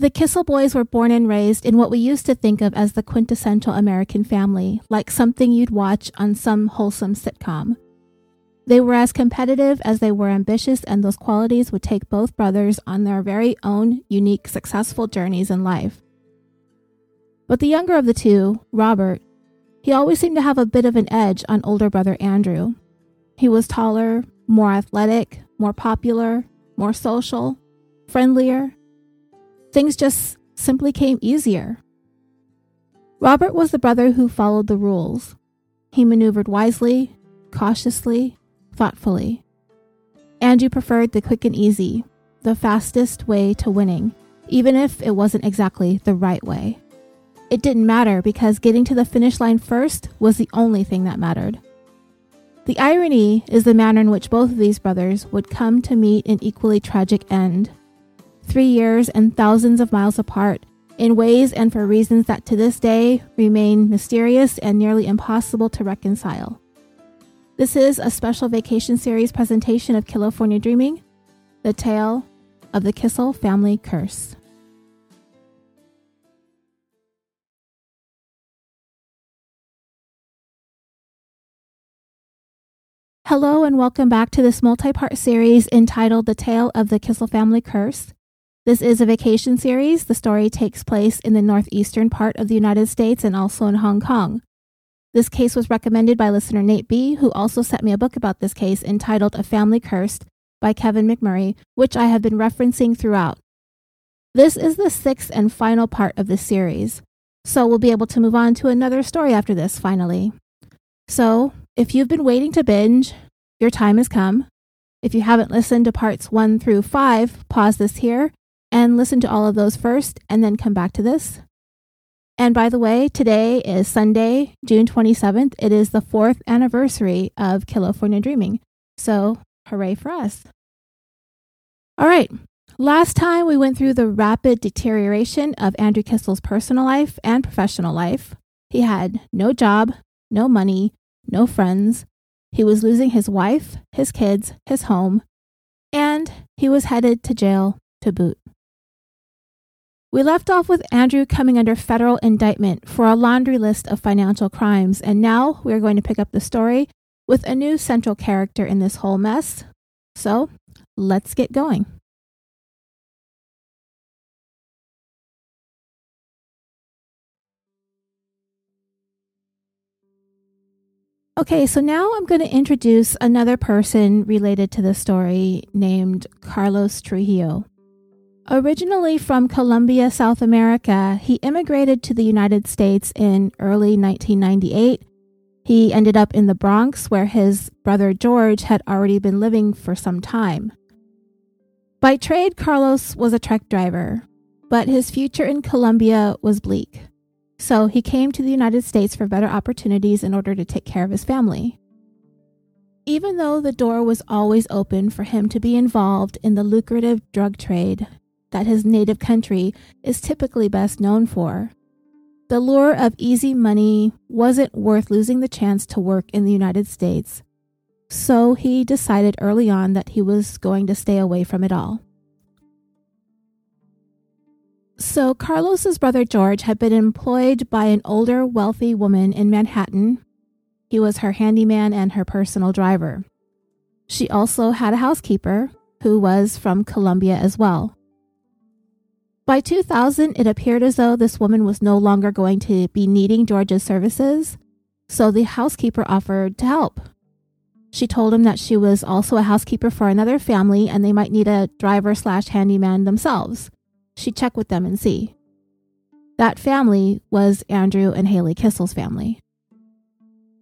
The Kissel boys were born and raised in what we used to think of as the quintessential American family, like something you'd watch on some wholesome sitcom. They were as competitive as they were ambitious, and those qualities would take both brothers on their very own unique, successful journeys in life. But the younger of the two, Robert, he always seemed to have a bit of an edge on older brother Andrew. He was taller, more athletic, more popular, more social, friendlier. Things just simply came easier. Robert was the brother who followed the rules. He maneuvered wisely, cautiously, thoughtfully. Andrew preferred the quick and easy, the fastest way to winning, even if it wasn't exactly the right way. It didn't matter because getting to the finish line first was the only thing that mattered. The irony is the manner in which both of these brothers would come to meet an equally tragic end. Three years and thousands of miles apart, in ways and for reasons that to this day remain mysterious and nearly impossible to reconcile. This is a special vacation series presentation of California Dreaming, the tale of the Kissel family curse. Hello, and welcome back to this multi part series entitled The Tale of the Kissel Family Curse. This is a vacation series. The story takes place in the northeastern part of the United States and also in Hong Kong. This case was recommended by listener Nate B., who also sent me a book about this case entitled A Family Cursed by Kevin McMurray, which I have been referencing throughout. This is the sixth and final part of this series, so we'll be able to move on to another story after this finally. So, if you've been waiting to binge, your time has come. If you haven't listened to parts one through five, pause this here and listen to all of those first and then come back to this. And by the way, today is Sunday, June 27th. It is the fourth anniversary of California Dreaming. So, hooray for us. All right. Last time we went through the rapid deterioration of Andrew Kissel's personal life and professional life. He had no job, no money, no friends. He was losing his wife, his kids, his home, and he was headed to jail to boot. We left off with Andrew coming under federal indictment for a laundry list of financial crimes, and now we're going to pick up the story with a new central character in this whole mess. So let's get going. Okay, so now I'm going to introduce another person related to the story named Carlos Trujillo. Originally from Colombia, South America, he immigrated to the United States in early 1998. He ended up in the Bronx, where his brother George had already been living for some time. By trade, Carlos was a truck driver, but his future in Colombia was bleak. So he came to the United States for better opportunities in order to take care of his family. Even though the door was always open for him to be involved in the lucrative drug trade, that his native country is typically best known for. The lure of easy money wasn't worth losing the chance to work in the United States, so he decided early on that he was going to stay away from it all. So, Carlos's brother George had been employed by an older, wealthy woman in Manhattan. He was her handyman and her personal driver. She also had a housekeeper who was from Colombia as well. By 2000, it appeared as though this woman was no longer going to be needing George's services, so the housekeeper offered to help. She told him that she was also a housekeeper for another family and they might need a driver slash handyman themselves. She'd check with them and see. That family was Andrew and Haley Kissel's family.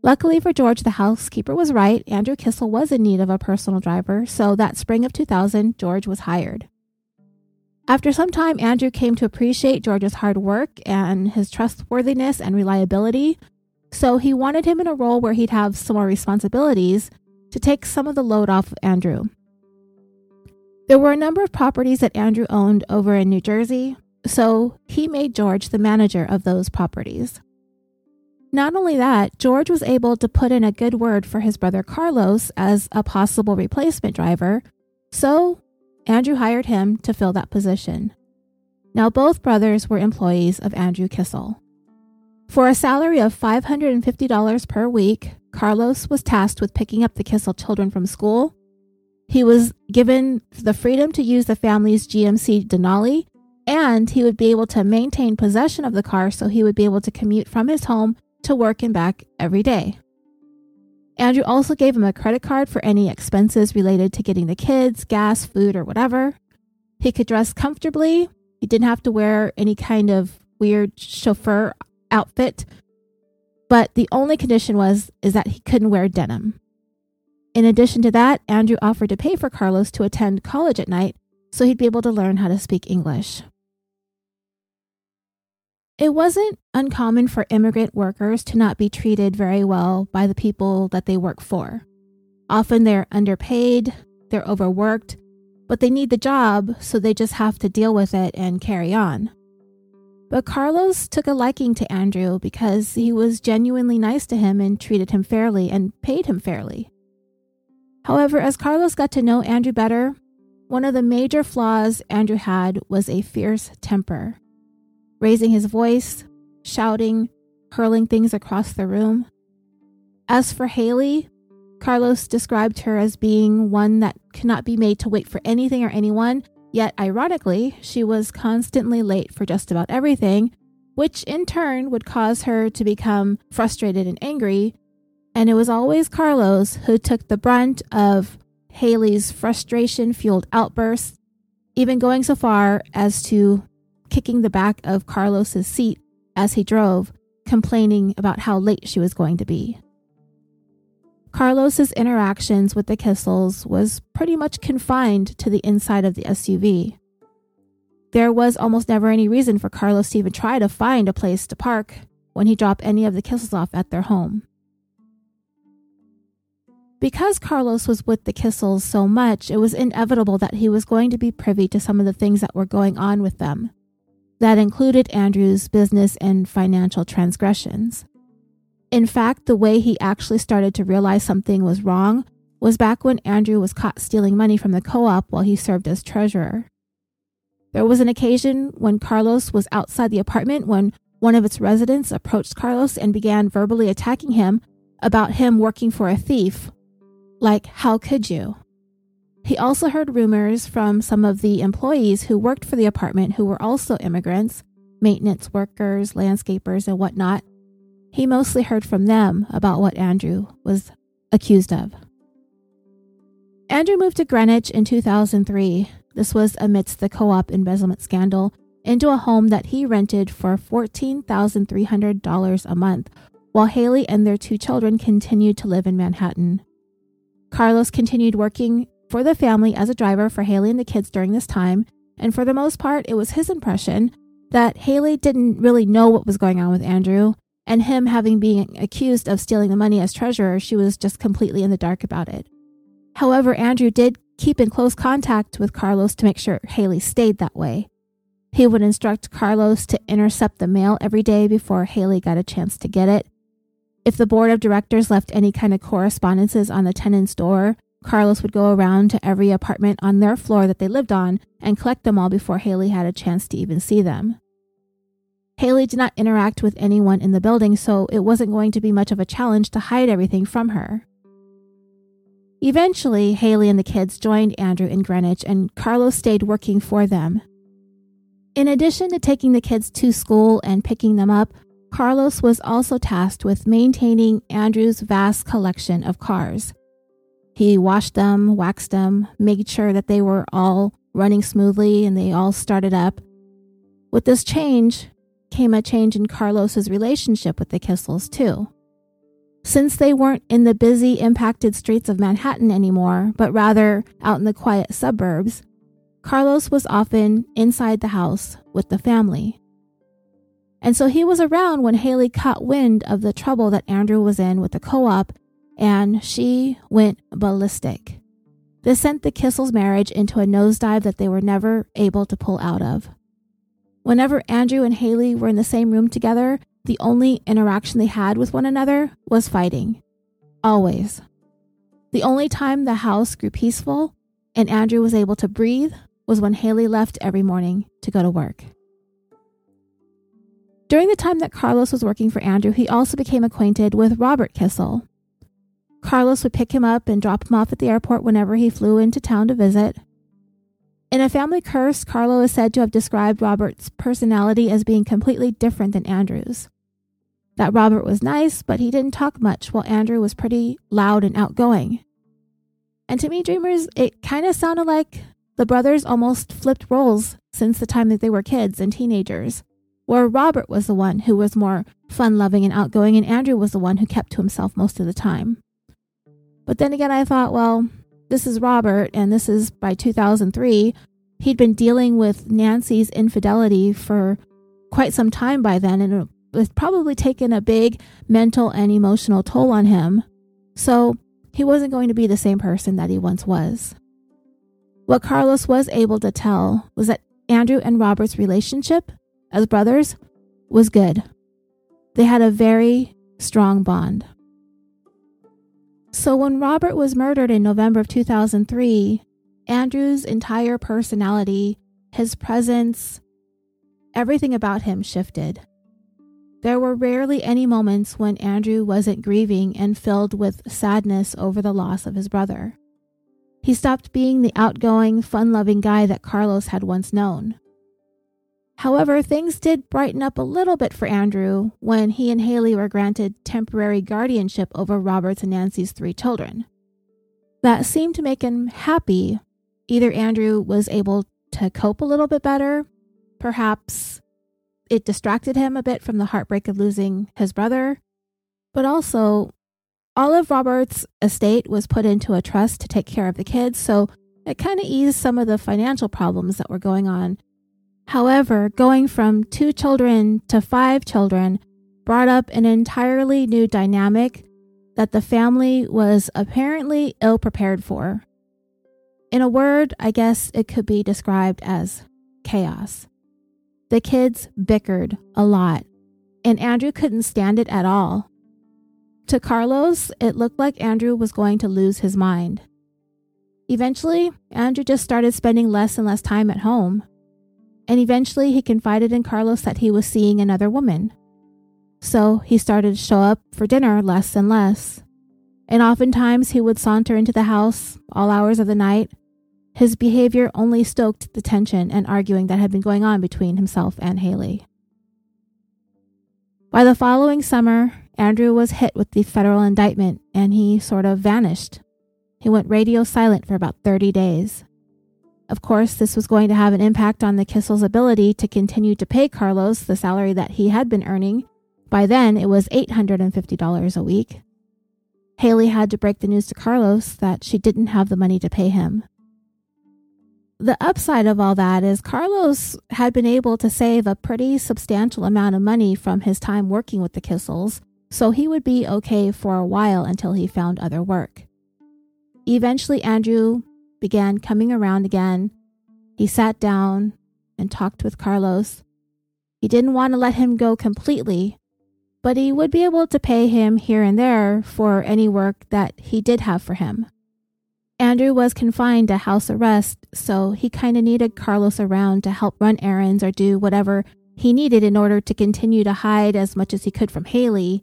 Luckily for George, the housekeeper was right. Andrew Kissel was in need of a personal driver, so that spring of 2000, George was hired. After some time, Andrew came to appreciate George's hard work and his trustworthiness and reliability, so he wanted him in a role where he'd have some more responsibilities to take some of the load off of Andrew. There were a number of properties that Andrew owned over in New Jersey, so he made George the manager of those properties. Not only that, George was able to put in a good word for his brother Carlos as a possible replacement driver, so Andrew hired him to fill that position. Now, both brothers were employees of Andrew Kissel. For a salary of $550 per week, Carlos was tasked with picking up the Kissel children from school. He was given the freedom to use the family's GMC Denali, and he would be able to maintain possession of the car so he would be able to commute from his home to work and back every day. Andrew also gave him a credit card for any expenses related to getting the kids, gas, food, or whatever. He could dress comfortably. He didn't have to wear any kind of weird chauffeur outfit. But the only condition was is that he couldn't wear denim. In addition to that, Andrew offered to pay for Carlos to attend college at night so he'd be able to learn how to speak English. It wasn't uncommon for immigrant workers to not be treated very well by the people that they work for. Often they're underpaid, they're overworked, but they need the job, so they just have to deal with it and carry on. But Carlos took a liking to Andrew because he was genuinely nice to him and treated him fairly and paid him fairly. However, as Carlos got to know Andrew better, one of the major flaws Andrew had was a fierce temper raising his voice, shouting, hurling things across the room. As for Haley, Carlos described her as being one that cannot be made to wait for anything or anyone, yet, ironically, she was constantly late for just about everything, which in turn would cause her to become frustrated and angry. And it was always Carlos who took the brunt of Haley's frustration fueled outbursts, even going so far as to kicking the back of Carlos's seat as he drove, complaining about how late she was going to be. Carlos's interactions with the Kissels was pretty much confined to the inside of the SUV. There was almost never any reason for Carlos to even try to find a place to park when he dropped any of the Kissels off at their home. Because Carlos was with the Kissels so much, it was inevitable that he was going to be privy to some of the things that were going on with them that included Andrew's business and financial transgressions. In fact, the way he actually started to realize something was wrong was back when Andrew was caught stealing money from the co op while he served as treasurer. There was an occasion when Carlos was outside the apartment when one of its residents approached Carlos and began verbally attacking him about him working for a thief. Like, how could you? He also heard rumors from some of the employees who worked for the apartment who were also immigrants, maintenance workers, landscapers, and whatnot. He mostly heard from them about what Andrew was accused of. Andrew moved to Greenwich in 2003. This was amidst the co op embezzlement scandal into a home that he rented for $14,300 a month, while Haley and their two children continued to live in Manhattan. Carlos continued working for the family as a driver for Haley and the kids during this time, and for the most part, it was his impression that Haley didn't really know what was going on with Andrew, and him having been accused of stealing the money as treasurer, she was just completely in the dark about it. However, Andrew did keep in close contact with Carlos to make sure Haley stayed that way. He would instruct Carlos to intercept the mail every day before Haley got a chance to get it. If the board of directors left any kind of correspondences on the tenant's door, Carlos would go around to every apartment on their floor that they lived on and collect them all before Haley had a chance to even see them. Haley did not interact with anyone in the building, so it wasn't going to be much of a challenge to hide everything from her. Eventually, Haley and the kids joined Andrew in Greenwich, and Carlos stayed working for them. In addition to taking the kids to school and picking them up, Carlos was also tasked with maintaining Andrew's vast collection of cars. He washed them, waxed them, made sure that they were all running smoothly and they all started up. With this change came a change in Carlos's relationship with the Kissels, too. Since they weren't in the busy, impacted streets of Manhattan anymore, but rather out in the quiet suburbs, Carlos was often inside the house with the family. And so he was around when Haley caught wind of the trouble that Andrew was in with the co op and she went ballistic. This sent the Kissels' marriage into a nosedive that they were never able to pull out of. Whenever Andrew and Haley were in the same room together, the only interaction they had with one another was fighting. Always. The only time the house grew peaceful and Andrew was able to breathe was when Haley left every morning to go to work. During the time that Carlos was working for Andrew, he also became acquainted with Robert Kissel. Carlos would pick him up and drop him off at the airport whenever he flew into town to visit. In A Family Curse, Carlo is said to have described Robert's personality as being completely different than Andrew's. That Robert was nice, but he didn't talk much, while Andrew was pretty loud and outgoing. And to me, dreamers, it kind of sounded like the brothers almost flipped roles since the time that they were kids and teenagers, where Robert was the one who was more fun loving and outgoing, and Andrew was the one who kept to himself most of the time. But then again, I thought, well, this is Robert, and this is by 2003. He'd been dealing with Nancy's infidelity for quite some time by then, and it was probably taken a big mental and emotional toll on him. So he wasn't going to be the same person that he once was. What Carlos was able to tell was that Andrew and Robert's relationship as brothers was good. They had a very strong bond. So when Robert was murdered in November of 2003, Andrew's entire personality, his presence, everything about him shifted. There were rarely any moments when Andrew wasn't grieving and filled with sadness over the loss of his brother. He stopped being the outgoing, fun loving guy that Carlos had once known. However, things did brighten up a little bit for Andrew when he and Haley were granted temporary guardianship over Robert's and Nancy's three children. That seemed to make him happy. Either Andrew was able to cope a little bit better, perhaps it distracted him a bit from the heartbreak of losing his brother, but also all of Robert's estate was put into a trust to take care of the kids, so it kind of eased some of the financial problems that were going on. However, going from two children to five children brought up an entirely new dynamic that the family was apparently ill prepared for. In a word, I guess it could be described as chaos. The kids bickered a lot, and Andrew couldn't stand it at all. To Carlos, it looked like Andrew was going to lose his mind. Eventually, Andrew just started spending less and less time at home. And eventually, he confided in Carlos that he was seeing another woman. So he started to show up for dinner less and less. And oftentimes, he would saunter into the house all hours of the night. His behavior only stoked the tension and arguing that had been going on between himself and Haley. By the following summer, Andrew was hit with the federal indictment and he sort of vanished. He went radio silent for about 30 days. Of course, this was going to have an impact on the Kissel's ability to continue to pay Carlos the salary that he had been earning. By then, it was $850 a week. Haley had to break the news to Carlos that she didn't have the money to pay him. The upside of all that is Carlos had been able to save a pretty substantial amount of money from his time working with the Kissels, so he would be okay for a while until he found other work. Eventually, Andrew began coming around again. He sat down and talked with Carlos. He didn't want to let him go completely, but he would be able to pay him here and there for any work that he did have for him. Andrew was confined to house arrest, so he kind of needed Carlos around to help run errands or do whatever he needed in order to continue to hide as much as he could from Haley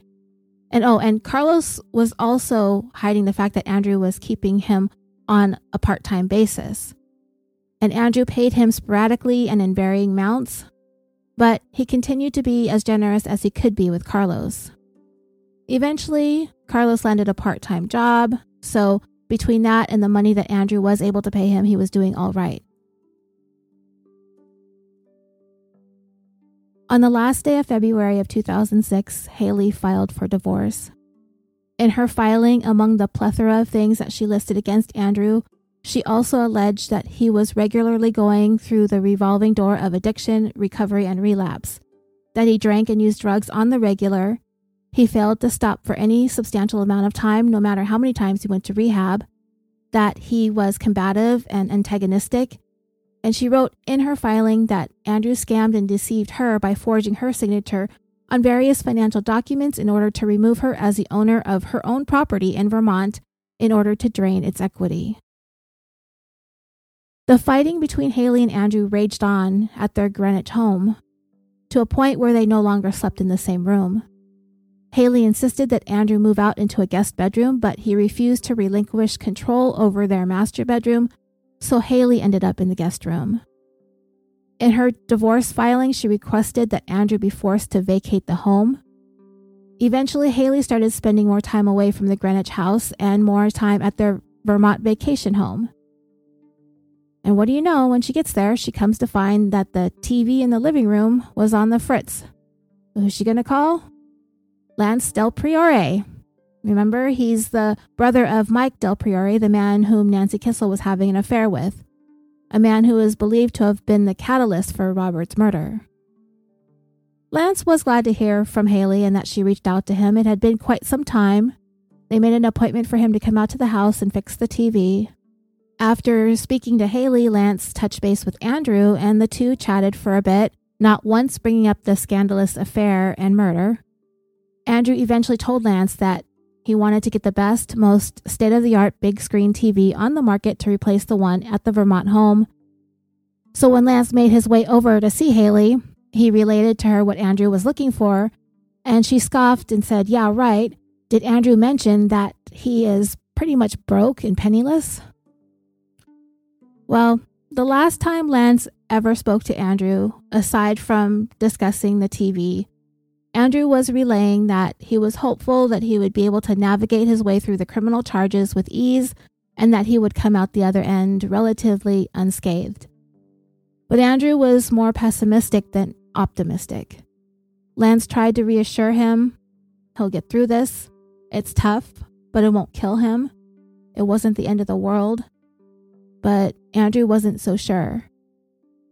and oh, and Carlos was also hiding the fact that Andrew was keeping him on a part time basis. And Andrew paid him sporadically and in varying amounts, but he continued to be as generous as he could be with Carlos. Eventually, Carlos landed a part time job, so between that and the money that Andrew was able to pay him, he was doing all right. On the last day of February of 2006, Haley filed for divorce. In her filing, among the plethora of things that she listed against Andrew, she also alleged that he was regularly going through the revolving door of addiction, recovery, and relapse, that he drank and used drugs on the regular, he failed to stop for any substantial amount of time, no matter how many times he went to rehab, that he was combative and antagonistic, and she wrote in her filing that Andrew scammed and deceived her by forging her signature on various financial documents in order to remove her as the owner of her own property in Vermont in order to drain its equity. The fighting between Haley and Andrew raged on at their Greenwich home. to a point where they no longer slept in the same room. Haley insisted that Andrew move out into a guest bedroom, but he refused to relinquish control over their master bedroom, so Haley ended up in the guest room. In her divorce filing, she requested that Andrew be forced to vacate the home. Eventually, Haley started spending more time away from the Greenwich house and more time at their Vermont vacation home. And what do you know, when she gets there, she comes to find that the TV in the living room was on the fritz. Who's she going to call? Lance Del Priore. Remember, he's the brother of Mike Del Priore, the man whom Nancy Kissel was having an affair with, a man who is believed to have been the catalyst for Robert's murder. Lance was glad to hear from Haley and that she reached out to him. It had been quite some time. They made an appointment for him to come out to the house and fix the TV. After speaking to Haley, Lance touched base with Andrew, and the two chatted for a bit, not once bringing up the scandalous affair and murder. Andrew eventually told Lance that he wanted to get the best, most state of the art big screen TV on the market to replace the one at the Vermont home. So when Lance made his way over to see Haley, he related to her what Andrew was looking for, and she scoffed and said, Yeah, right. Did Andrew mention that he is pretty much broke and penniless? Well, the last time Lance ever spoke to Andrew, aside from discussing the TV, Andrew was relaying that he was hopeful that he would be able to navigate his way through the criminal charges with ease and that he would come out the other end relatively unscathed. But Andrew was more pessimistic than optimistic. Lance tried to reassure him he'll get through this. It's tough, but it won't kill him. It wasn't the end of the world. But Andrew wasn't so sure.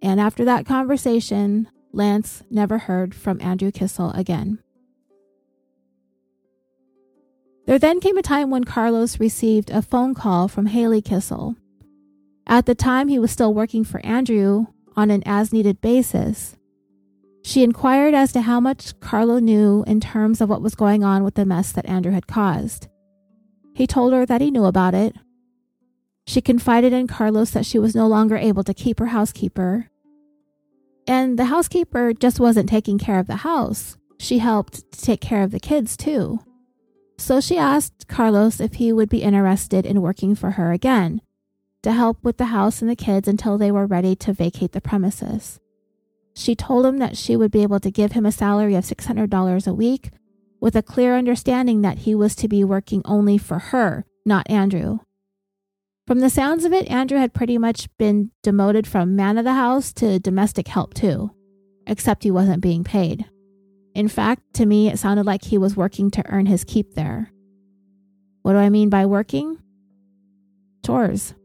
And after that conversation, Lance never heard from Andrew Kissel again. There then came a time when Carlos received a phone call from Haley Kissel. At the time, he was still working for Andrew on an as needed basis. She inquired as to how much Carlo knew in terms of what was going on with the mess that Andrew had caused. He told her that he knew about it. She confided in Carlos that she was no longer able to keep her housekeeper and the housekeeper just wasn't taking care of the house. She helped to take care of the kids too. So she asked Carlos if he would be interested in working for her again to help with the house and the kids until they were ready to vacate the premises. She told him that she would be able to give him a salary of $600 a week with a clear understanding that he was to be working only for her, not Andrew. From the sounds of it, Andrew had pretty much been demoted from man of the house to domestic help, too, except he wasn't being paid. In fact, to me, it sounded like he was working to earn his keep there. What do I mean by working? Chores.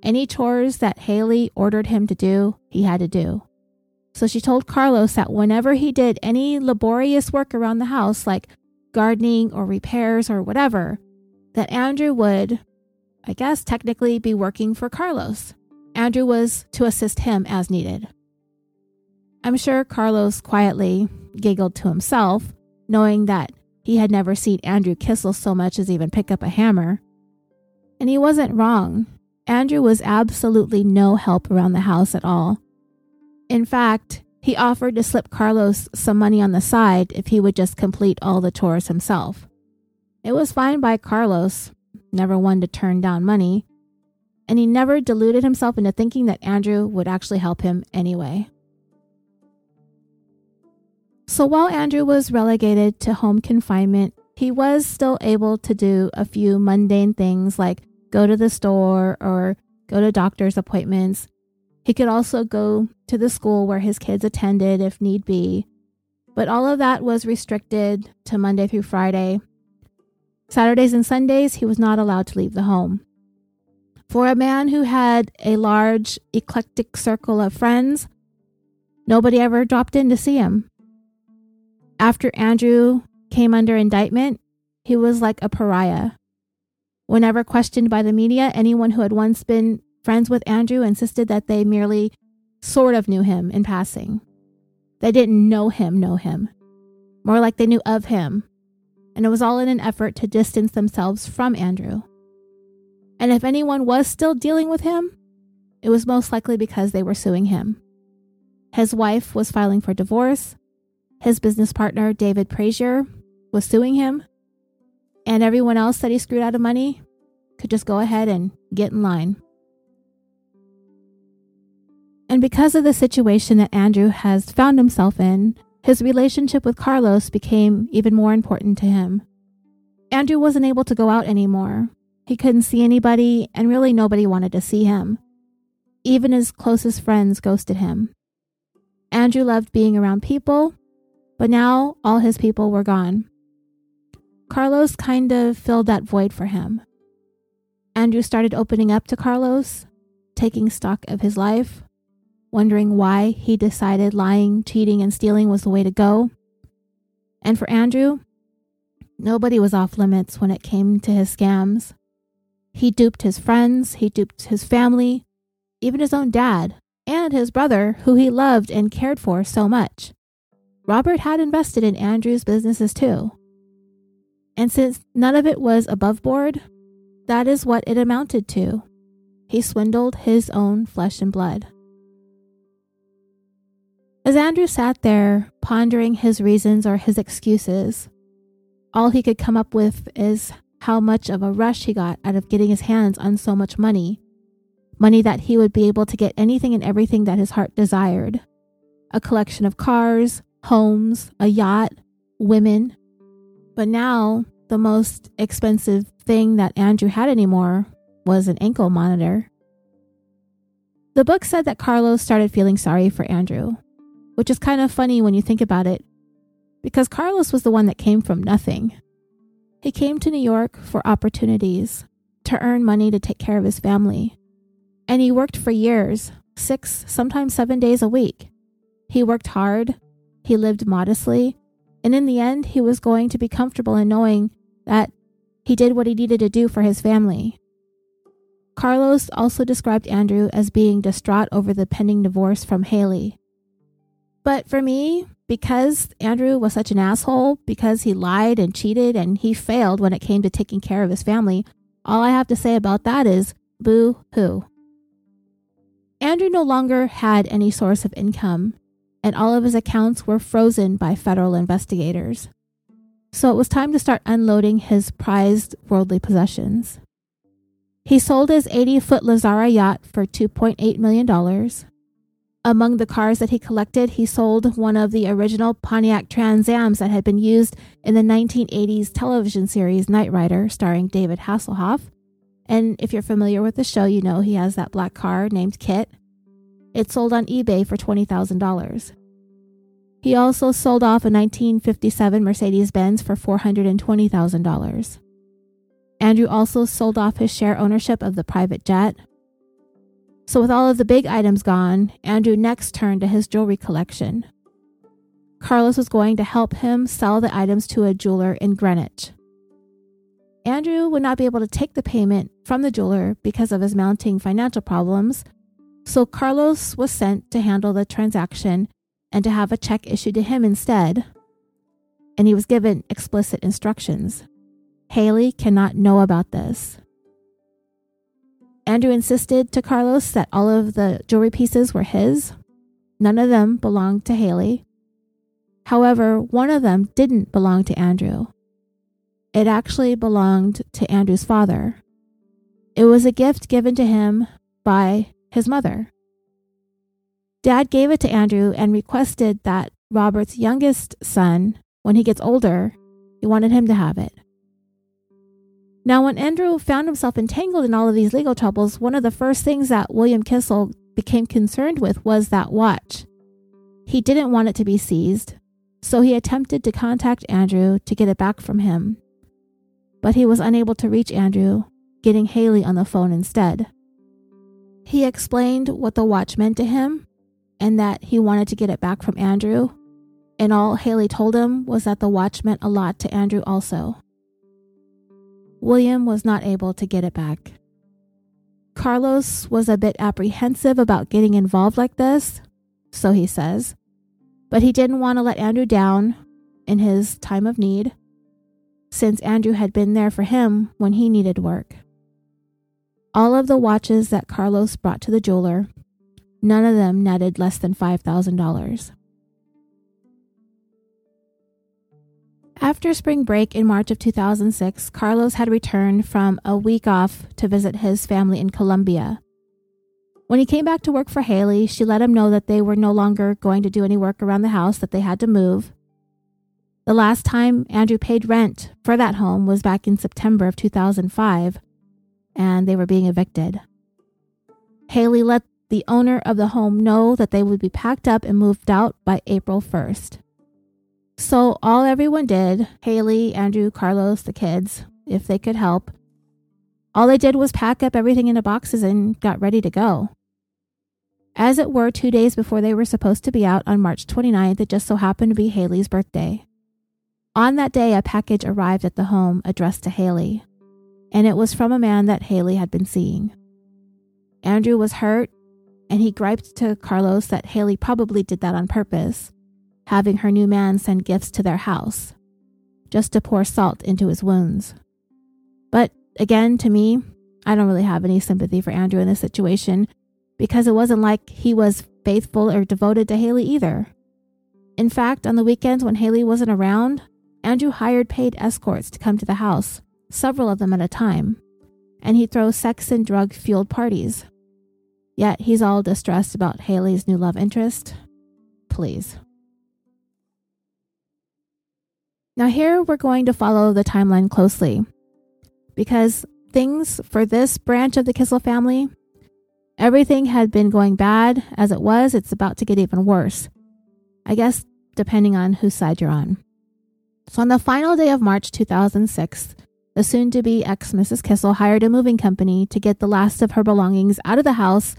Any chores that Haley ordered him to do, he had to do. So she told Carlos that whenever he did any laborious work around the house, like gardening or repairs or whatever, that Andrew would I guess, technically be working for Carlos. Andrew was to assist him as needed. I'm sure Carlos quietly giggled to himself, knowing that he had never seen Andrew Kissel so much as even pick up a hammer. And he wasn't wrong. Andrew was absolutely no help around the house at all. In fact, he offered to slip Carlos some money on the side if he would just complete all the chores himself. It was fine by Carlos, never one to turn down money, and he never deluded himself into thinking that Andrew would actually help him anyway. So while Andrew was relegated to home confinement, he was still able to do a few mundane things like go to the store or go to doctor's appointments. He could also go to the school where his kids attended if need be. But all of that was restricted to Monday through Friday, Saturdays and Sundays, he was not allowed to leave the home. For a man who had a large, eclectic circle of friends, nobody ever dropped in to see him. After Andrew came under indictment, he was like a pariah. Whenever questioned by the media, anyone who had once been friends with Andrew insisted that they merely sort of knew him in passing. They didn't know him, know him. More like they knew of him, and it was all in an effort to distance themselves from Andrew. And if anyone was still dealing with him, it was most likely because they were suing him. His wife was filing for divorce, His business partner, David Prazier, was suing him, and everyone else that he screwed out of money could just go ahead and get in line. And because of the situation that Andrew has found himself in, his relationship with Carlos became even more important to him. Andrew wasn't able to go out anymore. He couldn't see anybody, and really nobody wanted to see him. Even his closest friends ghosted him. Andrew loved being around people, but now all his people were gone. Carlos kind of filled that void for him. Andrew started opening up to Carlos, taking stock of his life, wondering why he decided lying, cheating, and stealing was the way to go. And for Andrew, nobody was off limits when it came to his scams. He duped his friends, he duped his family, even his own dad, and his brother, who he loved and cared for so much. Robert had invested in Andrew's businesses too. And since none of it was above board, that is what it amounted to. He swindled his own flesh and blood. As Andrew sat there, pondering his reasons or his excuses, all he could come up with is how much of a rush he got out of getting his hands on so much money. Money that he would be able to get anything and everything that his heart desired a collection of cars, homes, a yacht, women. But now, the most expensive thing that Andrew had anymore was an ankle monitor. The book said that Carlos started feeling sorry for Andrew which is kind of funny when you think about it, because Carlos was the one that came from nothing. He came to New York for opportunities, to earn money to take care of his family. And he worked for years, six, sometimes seven days a week. He worked hard, he lived modestly, and in the end, he was going to be comfortable in knowing that he did what he needed to do for his family. Carlos also described Andrew as being distraught over the pending divorce from Haley, but for me, because Andrew was such an asshole, because he lied and cheated and he failed when it came to taking care of his family, all I have to say about that is boo hoo. Andrew no longer had any source of income, and all of his accounts were frozen by federal investigators. So it was time to start unloading his prized worldly possessions. He sold his 80 foot Lazzara yacht for $2.8 million, among the cars that he collected, he sold one of the original Pontiac Trans Ams that had been used in the 1980s television series Knight Rider, starring David Hasselhoff. And if you're familiar with the show, you know he has that black car named KITT. It sold on eBay for $20,000. He also sold off a 1957 Mercedes Benz for $420,000. Andrew also sold off his share ownership of the private jet, so, with all of the big items gone, Andrew next turned to his jewelry collection. Carlos was going to help him sell the items to a jeweler in Greenwich. Andrew would not be able to take the payment from the jeweler because of his mounting financial problems, so Carlos was sent to handle the transaction and to have a check issued to him instead. And he was given explicit instructions. Haley cannot know about this. Andrew insisted to Carlos that all of the jewelry pieces were his. None of them belonged to Haley. However, one of them didn't belong to Andrew. It actually belonged to Andrew's father. It was a gift given to him by his mother. Dad gave it to Andrew and requested that Robert's youngest son, when he gets older, he wanted him to have it. Now, when Andrew found himself entangled in all of these legal troubles, one of the first things that William Kissel became concerned with was that watch. He didn't want it to be seized, so he attempted to contact Andrew to get it back from him. But he was unable to reach Andrew, getting Haley on the phone instead. He explained what the watch meant to him and that he wanted to get it back from Andrew, and all Haley told him was that the watch meant a lot to Andrew also. William was not able to get it back. Carlos was a bit apprehensive about getting involved like this, so he says, but he didn't want to let Andrew down in his time of need, since Andrew had been there for him when he needed work. All of the watches that Carlos brought to the jeweler, none of them netted less than $5,000. After spring break in March of 2006, Carlos had returned from a week off to visit his family in Colombia. When he came back to work for Haley, she let him know that they were no longer going to do any work around the house, that they had to move. The last time Andrew paid rent for that home was back in September of 2005, and they were being evicted. Haley let the owner of the home know that they would be packed up and moved out by April 1st. So, all everyone did Haley, Andrew, Carlos, the kids, if they could help all they did was pack up everything into boxes and got ready to go. As it were, two days before they were supposed to be out on March 29th, it just so happened to be Haley's birthday. On that day, a package arrived at the home addressed to Haley, and it was from a man that Haley had been seeing. Andrew was hurt, and he griped to Carlos that Haley probably did that on purpose, having her new man send gifts to their house, just to pour salt into his wounds. But again, to me, I don't really have any sympathy for Andrew in this situation because it wasn't like he was faithful or devoted to Haley either. In fact, on the weekends when Haley wasn't around, Andrew hired paid escorts to come to the house, several of them at a time, and he'd throw sex and drug fueled parties. Yet he's all distressed about Haley's new love interest. Please. Now, here we're going to follow the timeline closely because things for this branch of the Kissel family, everything had been going bad as it was. It's about to get even worse. I guess depending on whose side you're on. So, on the final day of March 2006, the soon to be ex Mrs. Kissel hired a moving company to get the last of her belongings out of the house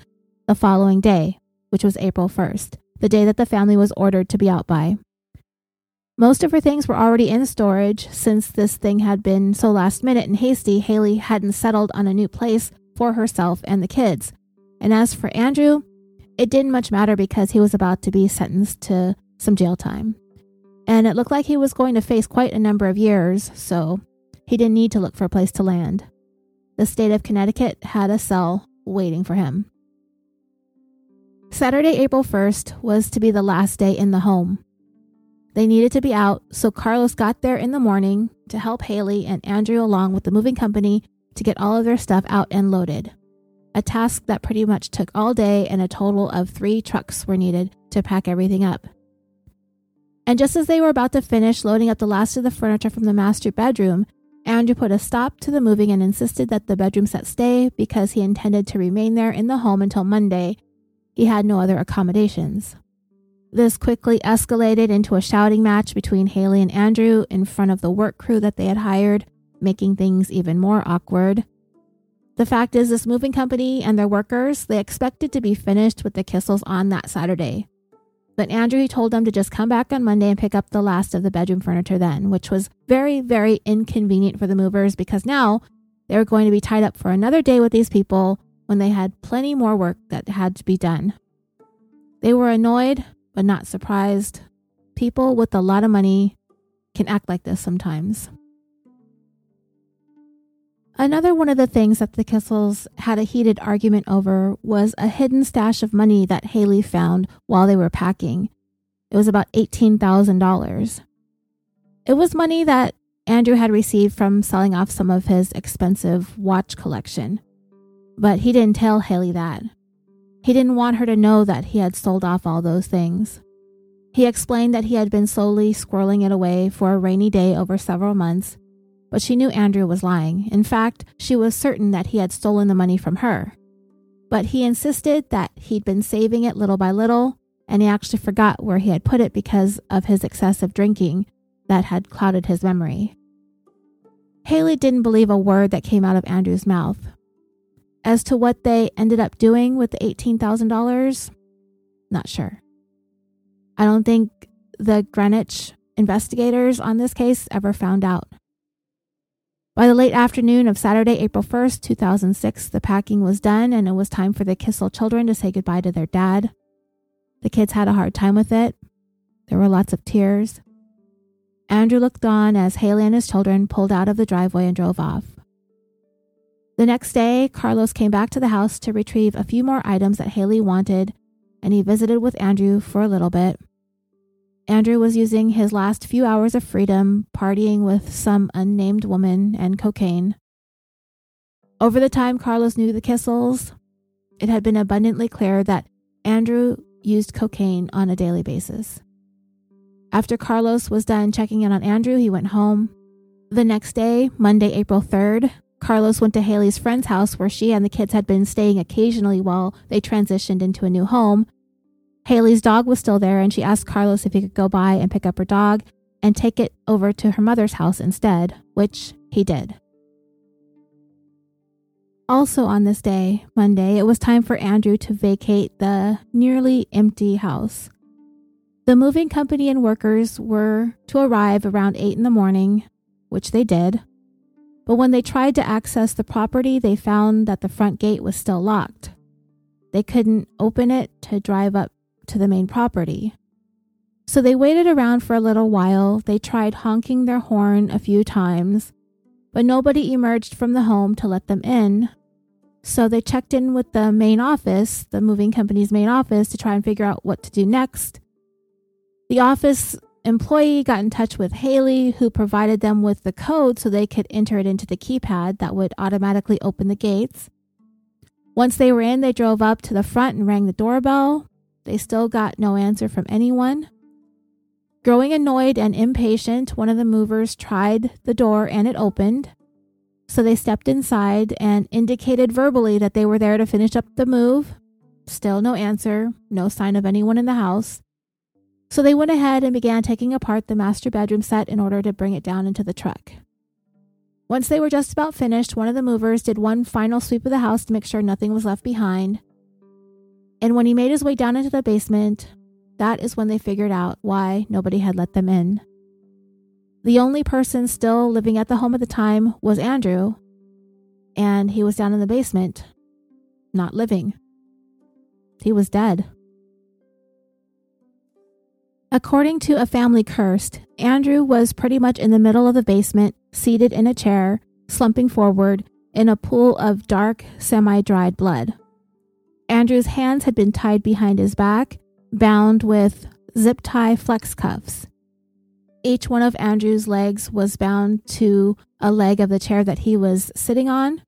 the following day, which was April 1st, the day that the family was ordered to be out by. Most of her things were already in storage since this thing had been so last minute and hasty, Haley hadn't settled on a new place for herself and the kids. And as for Andrew, it didn't much matter because he was about to be sentenced to some jail time. And it looked like he was going to face quite a number of years, so he didn't need to look for a place to land. The state of Connecticut had a cell waiting for him. Saturday, April 1st, was to be the last day in the home. They needed to be out, so Carlos got there in the morning to help Haley and Andrew along with the moving company to get all of their stuff out and loaded. A task that pretty much took all day, and a total of three trucks were needed to pack everything up. And just as they were about to finish loading up the last of the furniture from the master bedroom, Andrew put a stop to the moving and insisted that the bedroom set stay because he intended to remain there in the home until Monday he had no other accommodations. This quickly escalated into a shouting match between Haley and Andrew in front of the work crew that they had hired, making things even more awkward. The fact is, this moving company and their workers, they expected to be finished with the Kissels on that Saturday. But Andrew told them to just come back on Monday and pick up the last of the bedroom furniture then, which was very, very inconvenient for the movers because now they were going to be tied up for another day with these people when they had plenty more work that had to be done. They were annoyed, but not surprised. People with a lot of money can act like this sometimes. Another one of the things that the Kissels had a heated argument over was a hidden stash of money that Haley found while they were packing. It was about $18,000. It was money that Andrew had received from selling off some of his expensive watch collection. But he didn't tell Haley that. He didn't want her to know that he had sold off all those things. He explained that he had been slowly squirreling it away for a rainy day over several months, but she knew Andrew was lying. In fact, she was certain that he had stolen the money from her. But he insisted that he'd been saving it little by little, and he actually forgot where he had put it because of his excessive drinking that had clouded his memory. Haley didn't believe a word that came out of Andrew's mouth, as to what they ended up doing with the $18,000, not sure. I don't think the Greenwich investigators on this case ever found out. By the late afternoon of Saturday, April 1st, 2006, the packing was done and it was time for the Kissel children to say goodbye to their dad. The kids had a hard time with it. There were lots of tears. Andrew looked on as Haley and his children pulled out of the driveway and drove off. The next day, Carlos came back to the house to retrieve a few more items that Haley wanted, and he visited with Andrew for a little bit. Andrew was using his last few hours of freedom partying with some unnamed woman and cocaine. Over the time Carlos knew the Kissels, it had been abundantly clear that Andrew used cocaine on a daily basis. After Carlos was done checking in on Andrew, he went home. The next day, Monday, April 3rd, Carlos went to Haley's friend's house where she and the kids had been staying occasionally while they transitioned into a new home Haley's dog was still there, and she asked Carlos if he could go by and pick up her dog and take it over to her mother's house instead, which he did. Also, on this day, Monday, it was time for Andrew to vacate the nearly empty house. The moving company and workers were to arrive around 8 in the morning, which they did. But when they tried to access the property, they found that the front gate was still locked. They couldn't open it to drive up to the main property. So they waited around for a little while. They tried honking their horn a few times, but nobody emerged from the home to let them in. So they checked in with the main office, the moving company's main office, to try and figure out what to do next. The office employee got in touch with Haley, who provided them with the code so they could enter it into the keypad that would automatically open the gates. Once they were in, they drove up to the front and rang the doorbell. They still got no answer from anyone. Growing annoyed and impatient, one of the movers tried the door and it opened. So they stepped inside and indicated verbally that they were there to finish up the move. Still no answer, no sign of anyone in the house. So they went ahead and began taking apart the master bedroom set in order to bring it down into the truck. Once they were just about finished, one of the movers did one final sweep of the house to make sure nothing was left behind. And when he made his way down into the basement, that is when they figured out why nobody had let them in. The only person still living at the home at the time was Andrew, and he was down in the basement, not living. He was dead. According to a family cursed, Andrew was pretty much in the middle of the basement, seated in a chair, slumping forward in a pool of dark, semi dried blood. Andrew's hands had been tied behind his back, bound with zip tie flex cuffs. Each one of Andrew's legs was bound to a leg of the chair that he was sitting on.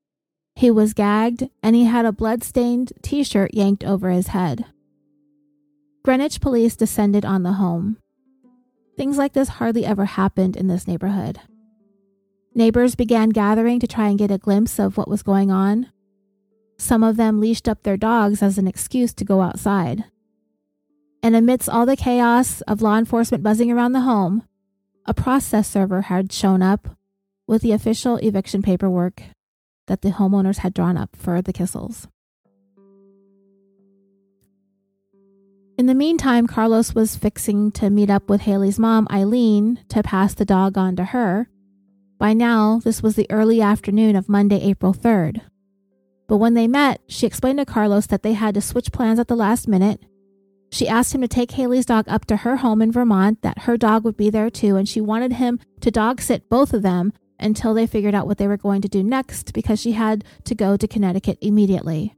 He was gagged, and he had a blood-stained t shirt yanked over his head. Greenwich police descended on the home. Things like this hardly ever happened in this neighborhood. Neighbors began gathering to try and get a glimpse of what was going on. Some of them leashed up their dogs as an excuse to go outside. And amidst all the chaos of law enforcement buzzing around the home, a process server had shown up with the official eviction paperwork that the homeowners had drawn up for the Kissels. In the meantime, Carlos was fixing to meet up with Haley's mom, Eileen, to pass the dog on to her. By now, this was the early afternoon of Monday, April 3rd. But when they met, she explained to Carlos that they had to switch plans at the last minute. She asked him to take Haley's dog up to her home in Vermont, that her dog would be there too, and she wanted him to dog sit both of them until they figured out what they were going to do next because she had to go to Connecticut immediately.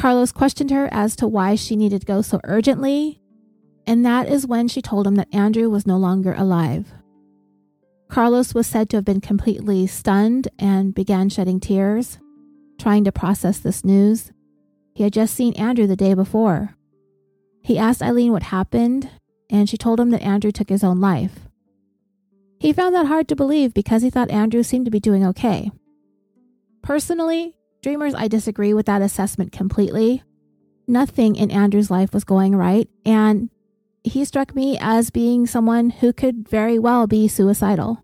Carlos questioned her as to why she needed to go so urgently, and that is when she told him that Andrew was no longer alive. Carlos was said to have been completely stunned and began shedding tears trying to process this news. He had just seen Andrew the day before. He asked Eileen what happened, and she told him that Andrew took his own life. He found that hard to believe because he thought Andrew seemed to be doing okay. Personally, dreamers, I disagree with that assessment completely. Nothing in Andrew's life was going right, and he struck me as being someone who could very well be suicidal.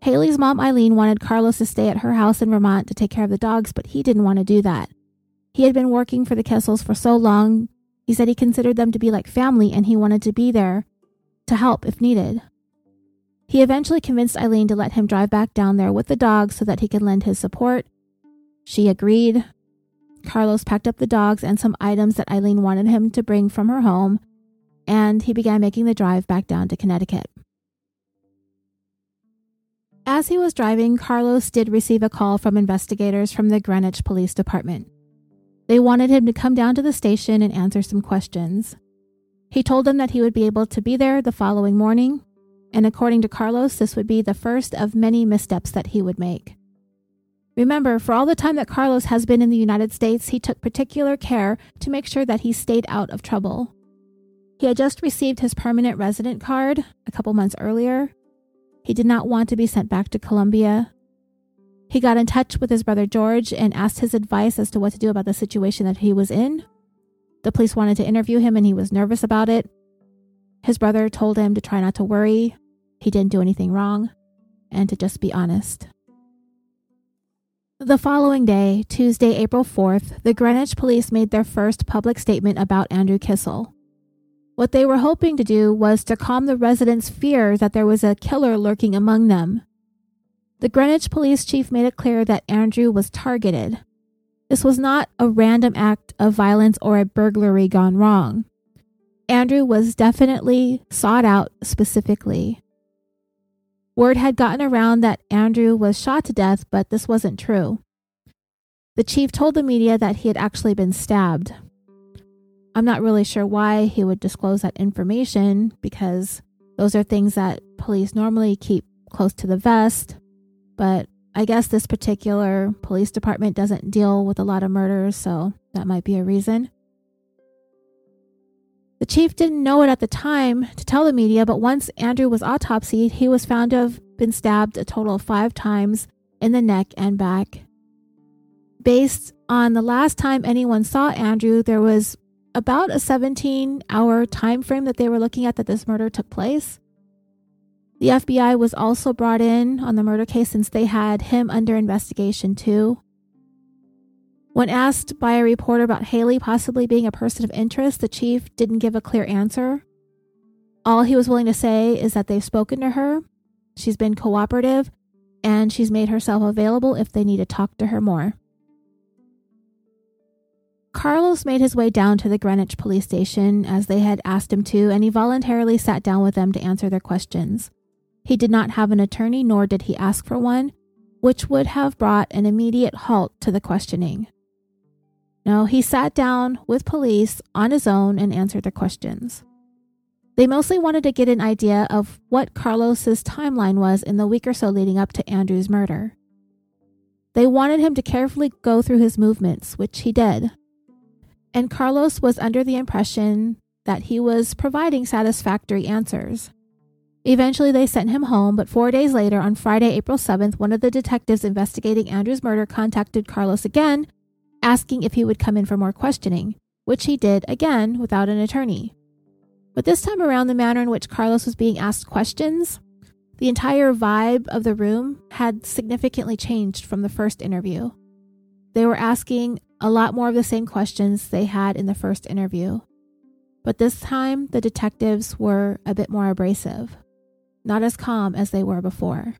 Haley's mom, Eileen, wanted Carlos to stay at her house in Vermont to take care of the dogs, but he didn't want to do that. He had been working for the Kissels for so long, he said he considered them to be like family and he wanted to be there to help if needed. He eventually convinced Eileen to let him drive back down there with the dogs so that he could lend his support. She agreed. Carlos packed up the dogs and some items that Eileen wanted him to bring from her home, and he began making the drive back down to Connecticut. As he was driving, Carlos did receive a call from investigators from the Greenwich Police Department. They wanted him to come down to the station and answer some questions. He told them that he would be able to be there the following morning, and according to Carlos, this would be the first of many missteps that he would make. Remember, for all the time that Carlos has been in the United States, he took particular care to make sure that he stayed out of trouble. He had just received his permanent resident card a couple months earlier. He did not want to be sent back to Colombia. He got in touch with his brother George and asked his advice as to what to do about the situation that he was in. The police wanted to interview him and he was nervous about it. His brother told him to try not to worry, he didn't do anything wrong, and to just be honest. The following day, Tuesday, April 4th, the Greenwich police made their first public statement about Andrew Kissel. What they were hoping to do was to calm the residents' fear that there was a killer lurking among them. The Greenwich police chief made it clear that Andrew was targeted. This was not a random act of violence or a burglary gone wrong. Andrew was definitely sought out specifically. Word had gotten around that Andrew was shot to death, but this wasn't true. The chief told the media that he had actually been stabbed. I'm not really sure why he would disclose that information because those are things that police normally keep close to the vest. But I guess this particular police department doesn't deal with a lot of murders, so that might be a reason. The chief didn't know it at the time to tell the media, but once Andrew was autopsied, he was found to have been stabbed a total of five times in the neck and back. Based on the last time anyone saw Andrew, there was about a 17 hour time frame that they were looking at that this murder took place. The FBI was also brought in on the murder case since they had him under investigation too. When asked by a reporter about Haley possibly being a person of interest, the chief didn't give a clear answer. All he was willing to say is that they've spoken to her, she's been cooperative, and she's made herself available if they need to talk to her more. Carlos made his way down to the Greenwich police station as they had asked him to, and he voluntarily sat down with them to answer their questions. He did not have an attorney, nor did he ask for one, which would have brought an immediate halt to the questioning. No, he sat down with police on his own and answered their questions. They mostly wanted to get an idea of what Carlos's timeline was in the week or so leading up to Andrew's murder. They wanted him to carefully go through his movements, which he did. And Carlos was under the impression that he was providing satisfactory answers. Eventually, they sent him home, but four days later, on Friday, April 7th, one of the detectives investigating Andrew's murder contacted Carlos again asking if he would come in for more questioning, which he did again without an attorney. But this time around, the manner in which Carlos was being asked questions, the entire vibe of the room had significantly changed from the first interview. They were asking a lot more of the same questions they had in the first interview. But this time, the detectives were a bit more abrasive, not as calm as they were before.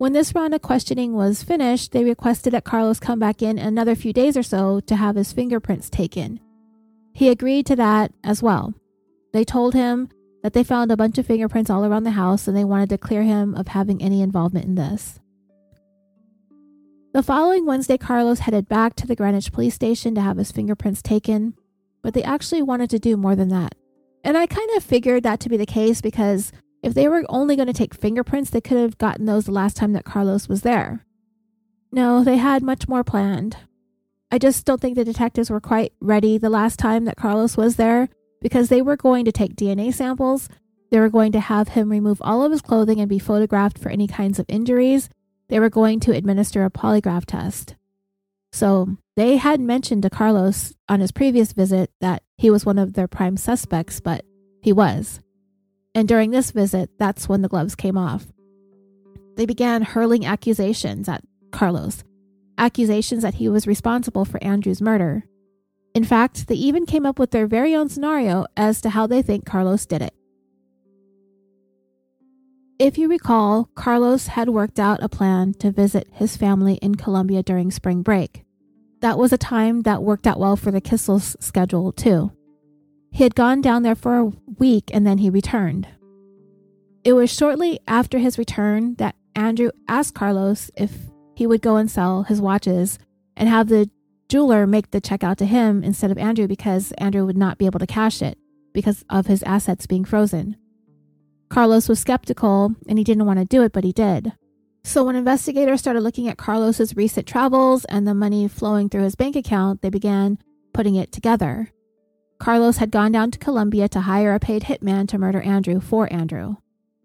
When this round of questioning was finished, they requested that Carlos come back in another few days or so to have his fingerprints taken. He agreed to that as well. They told him that they found a bunch of fingerprints all around the house and they wanted to clear him of having any involvement in this. The following Wednesday, Carlos headed back to the Greenwich police station to have his fingerprints taken, but they actually wanted to do more than that. And I kind of figured that to be the case because if they were only going to take fingerprints, they could have gotten those the last time that Carlos was there. No, they had much more planned. I just don't think the detectives were quite ready the last time that Carlos was there because they were going to take DNA samples. They were going to have him remove all of his clothing and be photographed for any kinds of injuries. They were going to administer a polygraph test. So they had mentioned to Carlos on his previous visit that he was one of their prime suspects, but he was. And during this visit, that's when the gloves came off. They began hurling accusations at Carlos, accusations that he was responsible for Andrew's murder. In fact, they even came up with their very own scenario as to how they think Carlos did it. If you recall, Carlos had worked out a plan to visit his family in Colombia during spring break. That was a time that worked out well for the Kissels' schedule, too. He had gone down there for a week and then he returned. It was shortly after his return that Andrew asked Carlos if he would go and sell his watches and have the jeweler make the check out to him instead of Andrew because Andrew would not be able to cash it. because of his assets being frozen. Carlos was skeptical and he didn't want to do it, but he did. So when investigators started looking at Carlos's recent travels and the money flowing through his bank account, they began putting it together. Carlos had gone down to Colombia to hire a paid hitman to murder Andrew for Andrew.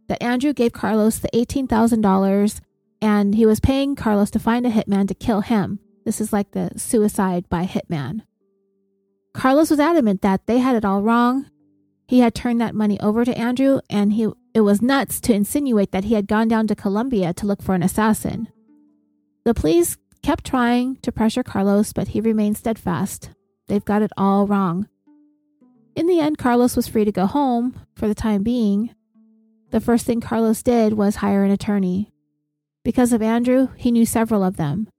That Andrew gave Carlos the $18,000 and he was paying Carlos to find a hitman to kill him. This is like the suicide by hitman. Carlos was adamant that they had it all wrong. He had turned that money over to Andrew and he it was nuts to insinuate that he had gone down to Colombia to look for an assassin. The police kept trying to pressure Carlos, but he remained steadfast. They've got it all wrong. In the end, Carlos was free to go home for the time being. The first thing Carlos did was hire an attorney. Because of Andrew, he knew several of them,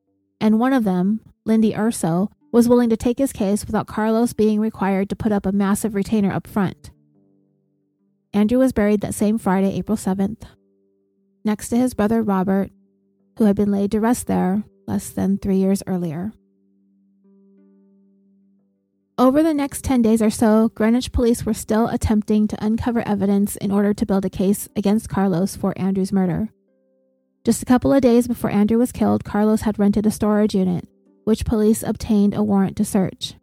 and one of them, Lindy Urso, was willing to take his case without Carlos being required to put up a massive retainer up front. Andrew was buried that same Friday, April 7th, next to his brother Robert, who had been laid to rest there less than three years earlier. Over the next 10 days or so, Greenwich police were still attempting to uncover evidence in order to build a case against Carlos for Andrew's murder. Just a couple of days before Andrew was killed, Carlos had rented a storage unit, which police obtained a warrant to search.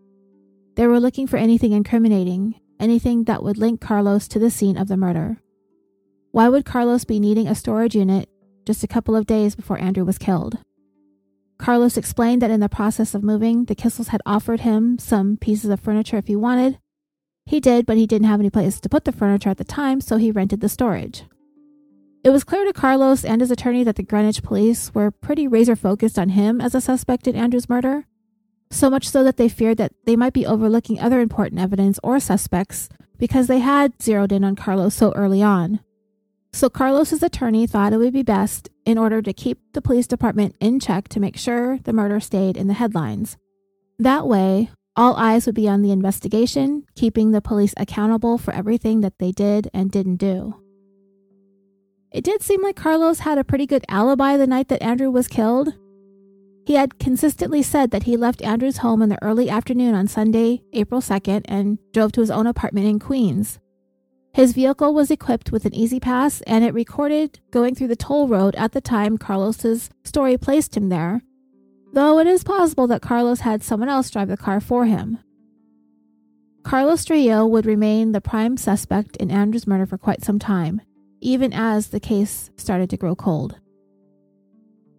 They were looking for anything incriminating, anything that would link Carlos to the scene of the murder. Why would Carlos be needing a storage unit just a couple of days before Andrew was killed? Carlos explained that in the process of moving, the Kissels had offered him some pieces of furniture if he wanted. He did, but he didn't have any place to put the furniture at the time, so he rented the storage. It was clear to Carlos and his attorney that the Greenwich police were pretty razor focused on him as a suspect in Andrew's murder so much so that they feared that they might be overlooking other important evidence or suspects because they had zeroed in on Carlos so early on. So Carlos's attorney thought it would be best in order to keep the police department in check to make sure the murder stayed in the headlines. That way, all eyes would be on the investigation, keeping the police accountable for everything that they did and didn't do. It did seem like Carlos had a pretty good alibi the night that Andrew was killed, he had consistently said that he left Andrew's home in the early afternoon on Sunday, April 2nd, and drove to his own apartment in Queens. His vehicle was equipped with an E-ZPass and it recorded going through the toll road at the time Carlos's story placed him there, though it is possible that Carlos had someone else drive the car for him. Carlos Trujillo would remain the prime suspect in Andrew's murder for quite some time, even as the case started to grow cold.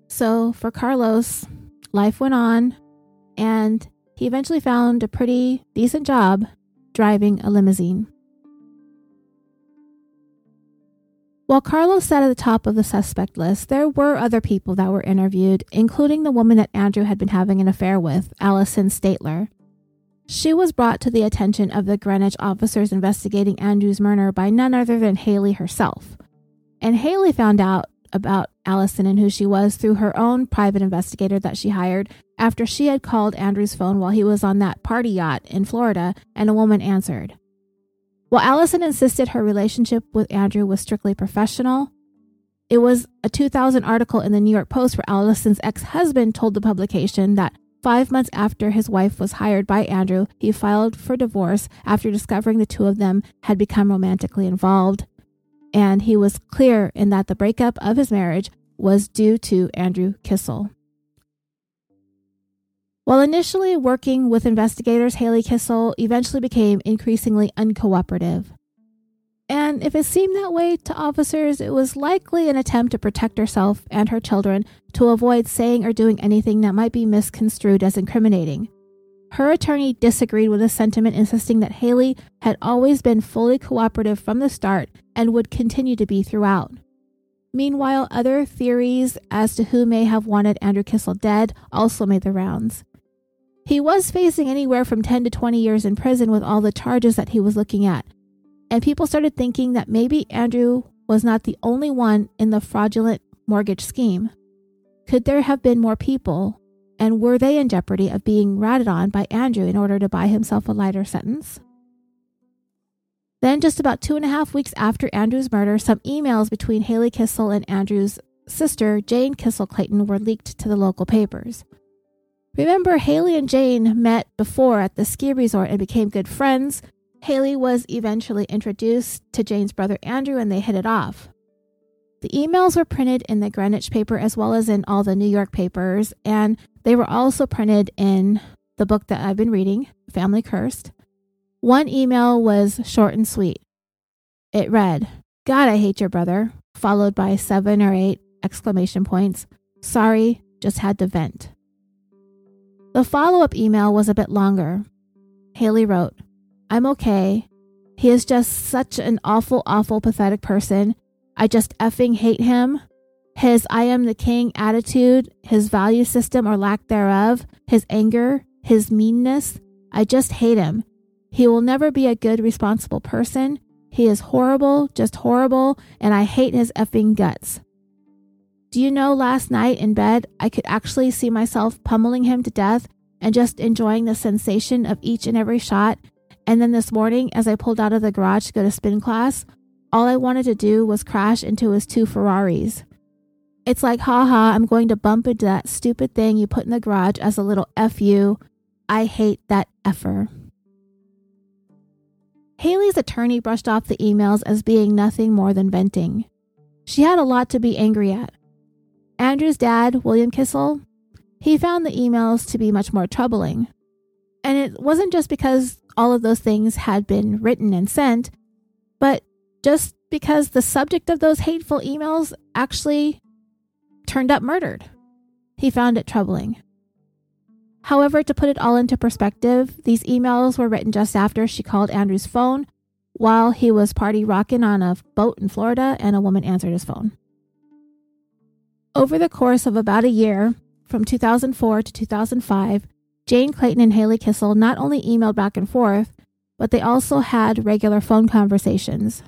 So for Carlos, life went on, and he eventually found a pretty decent job driving a limousine. While Carlos sat at the top of the suspect list, there were other people that were interviewed, including the woman that Andrew had been having an affair with, Allison Statler. She was brought to the attention of the Greenwich officers investigating Andrew's murder by none other than Haley herself. And Haley found out about Allison and who she was through her own private investigator that she hired after she had called Andrew's phone while he was on that party yacht in Florida and a woman answered. While Allison insisted her relationship with Andrew was strictly professional, it was a 2000 article in the New York Post where Allison's ex husband told the publication that five months after his wife was hired by Andrew, he filed for divorce after discovering the two of them had become romantically involved and he was clear in that the breakup of his marriage was due to Andrew Kissel. While initially working with investigators, Haley Kissel eventually became increasingly uncooperative. And if it seemed that way to officers, it was likely an attempt to protect herself and her children to avoid saying or doing anything that might be misconstrued as incriminating. Her attorney disagreed with this sentiment, insisting that Haley had always been fully cooperative from the start and would continue to be throughout. Meanwhile, other theories as to who may have wanted Andrew Kissel dead also made the rounds. He was facing anywhere from 10 to 20 years in prison with all the charges that he was looking at, and people started thinking that maybe Andrew was not the only one in the fraudulent mortgage scheme. Could there have been more people and were they in jeopardy of being ratted on by Andrew in order to buy himself a lighter sentence? Then, just about two and a half weeks after Andrew's murder, some emails between Haley Kissel and Andrew's sister, Jane Kissel Clayton, were leaked to the local papers. Remember, Haley and Jane met before at the ski resort and became good friends. Haley was eventually introduced to Jane's brother Andrew and they hit it off. The emails were printed in the Greenwich paper as well as in all the New York papers, and they were also printed in the book that I've been reading, Family Cursed. One email was short and sweet. It read, God, I hate your brother, followed by seven or eight exclamation points. Sorry, just had to vent. The follow up email was a bit longer. Haley wrote, I'm okay. He is just such an awful, awful, pathetic person. I just effing hate him. His I am the king attitude, his value system or lack thereof, his anger, his meanness. I just hate him. He will never be a good, responsible person. He is horrible, just horrible, and I hate his effing guts. Do you know last night in bed, I could actually see myself pummeling him to death and just enjoying the sensation of each and every shot and then this morning, as I pulled out of the garage to go to spin class, all I wanted to do was crash into his two Ferraris. It's like, haha, I'm going to bump into that stupid thing you put in the garage as a little F you. I hate that effer. Haley's attorney brushed off the emails as being nothing more than venting. She had a lot to be angry at. Andrew's dad, William Kissel, he found the emails to be much more troubling. And it wasn't just because all of those things had been written and sent, but just because the subject of those hateful emails actually turned up murdered. He found it troubling. However, to put it all into perspective, these emails were written just after she called Andrew's phone while he was party rocking on a boat in Florida and a woman answered his phone. Over the course of about a year, from 2004 to 2005, Jane Clayton and Haley Kissel not only emailed back and forth, but they also had regular phone conversations.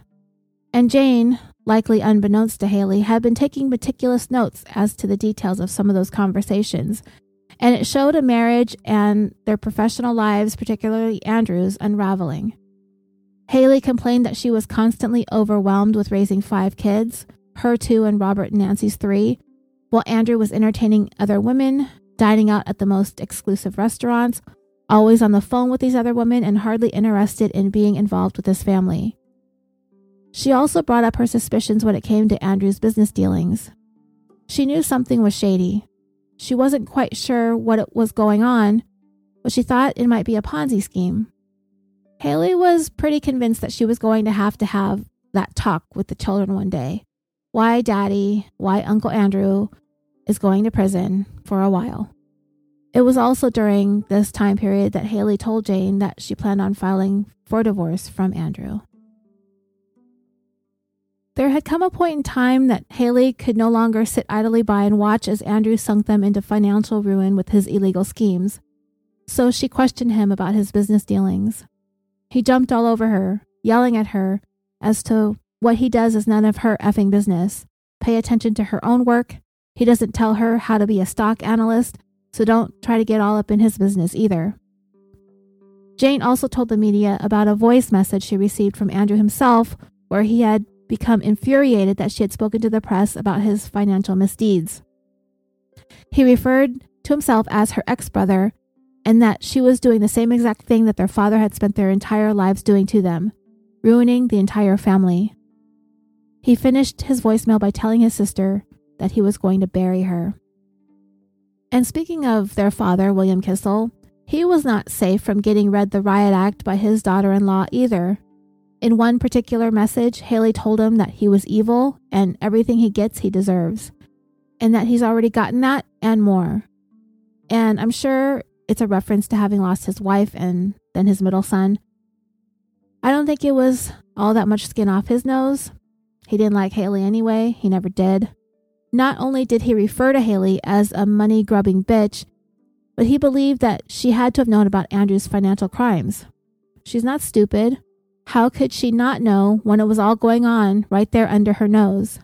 And Jane, likely unbeknownst to Haley, had been taking meticulous notes as to the details of some of those conversations. And it showed a marriage and their professional lives, particularly Andrew's, unraveling. Haley complained that she was constantly overwhelmed with raising five kids, her two and Robert and Nancy's three, while Andrew was entertaining other women, dining out at the most exclusive restaurants, always on the phone with these other women, and hardly interested in being involved with his family. She also brought up her suspicions when it came to Andrew's business dealings. She knew something was shady. She wasn't quite sure what was going on, but she thought it might be a Ponzi scheme. Haley was pretty convinced that she was going to have to have that talk with the children one day. Why daddy, why Uncle Andrew, is going to prison for a while. It was also during this time period that Haley told Jane that she planned on filing for divorce from Andrew. There had come a point in time that Haley could no longer sit idly by and watch as Andrew sunk them into financial ruin with his illegal schemes. So she questioned him about his business dealings. He jumped all over her, yelling at her as to what he does is none of her effing business. Pay attention to her own work he doesn't tell her how to be a stock analyst, so don't try to get all up in his business either. Jane also told the media about a voice message she received from Andrew himself, where he had become infuriated that she had spoken to the press about his financial misdeeds. He referred to himself as her ex brother and that she was doing the same exact thing that their father had spent their entire lives doing to them, ruining the entire family. He finished his voicemail by telling his sister that he was going to bury her. And speaking of their father, William Kissel, he was not safe from getting read the riot act by his daughter in law either. In one particular message, Haley told him that he was evil and everything he gets, he deserves, and that he's already gotten that and more. And I'm sure it's a reference to having lost his wife and then his middle son. I don't think it was all that much skin off his nose. He didn't like Haley anyway, he never did. Not only did he refer to Haley as a money grubbing bitch, but he believed that she had to have known about Andrew's financial crimes. She's not stupid. How could she not know when it was all going on right there under her nose?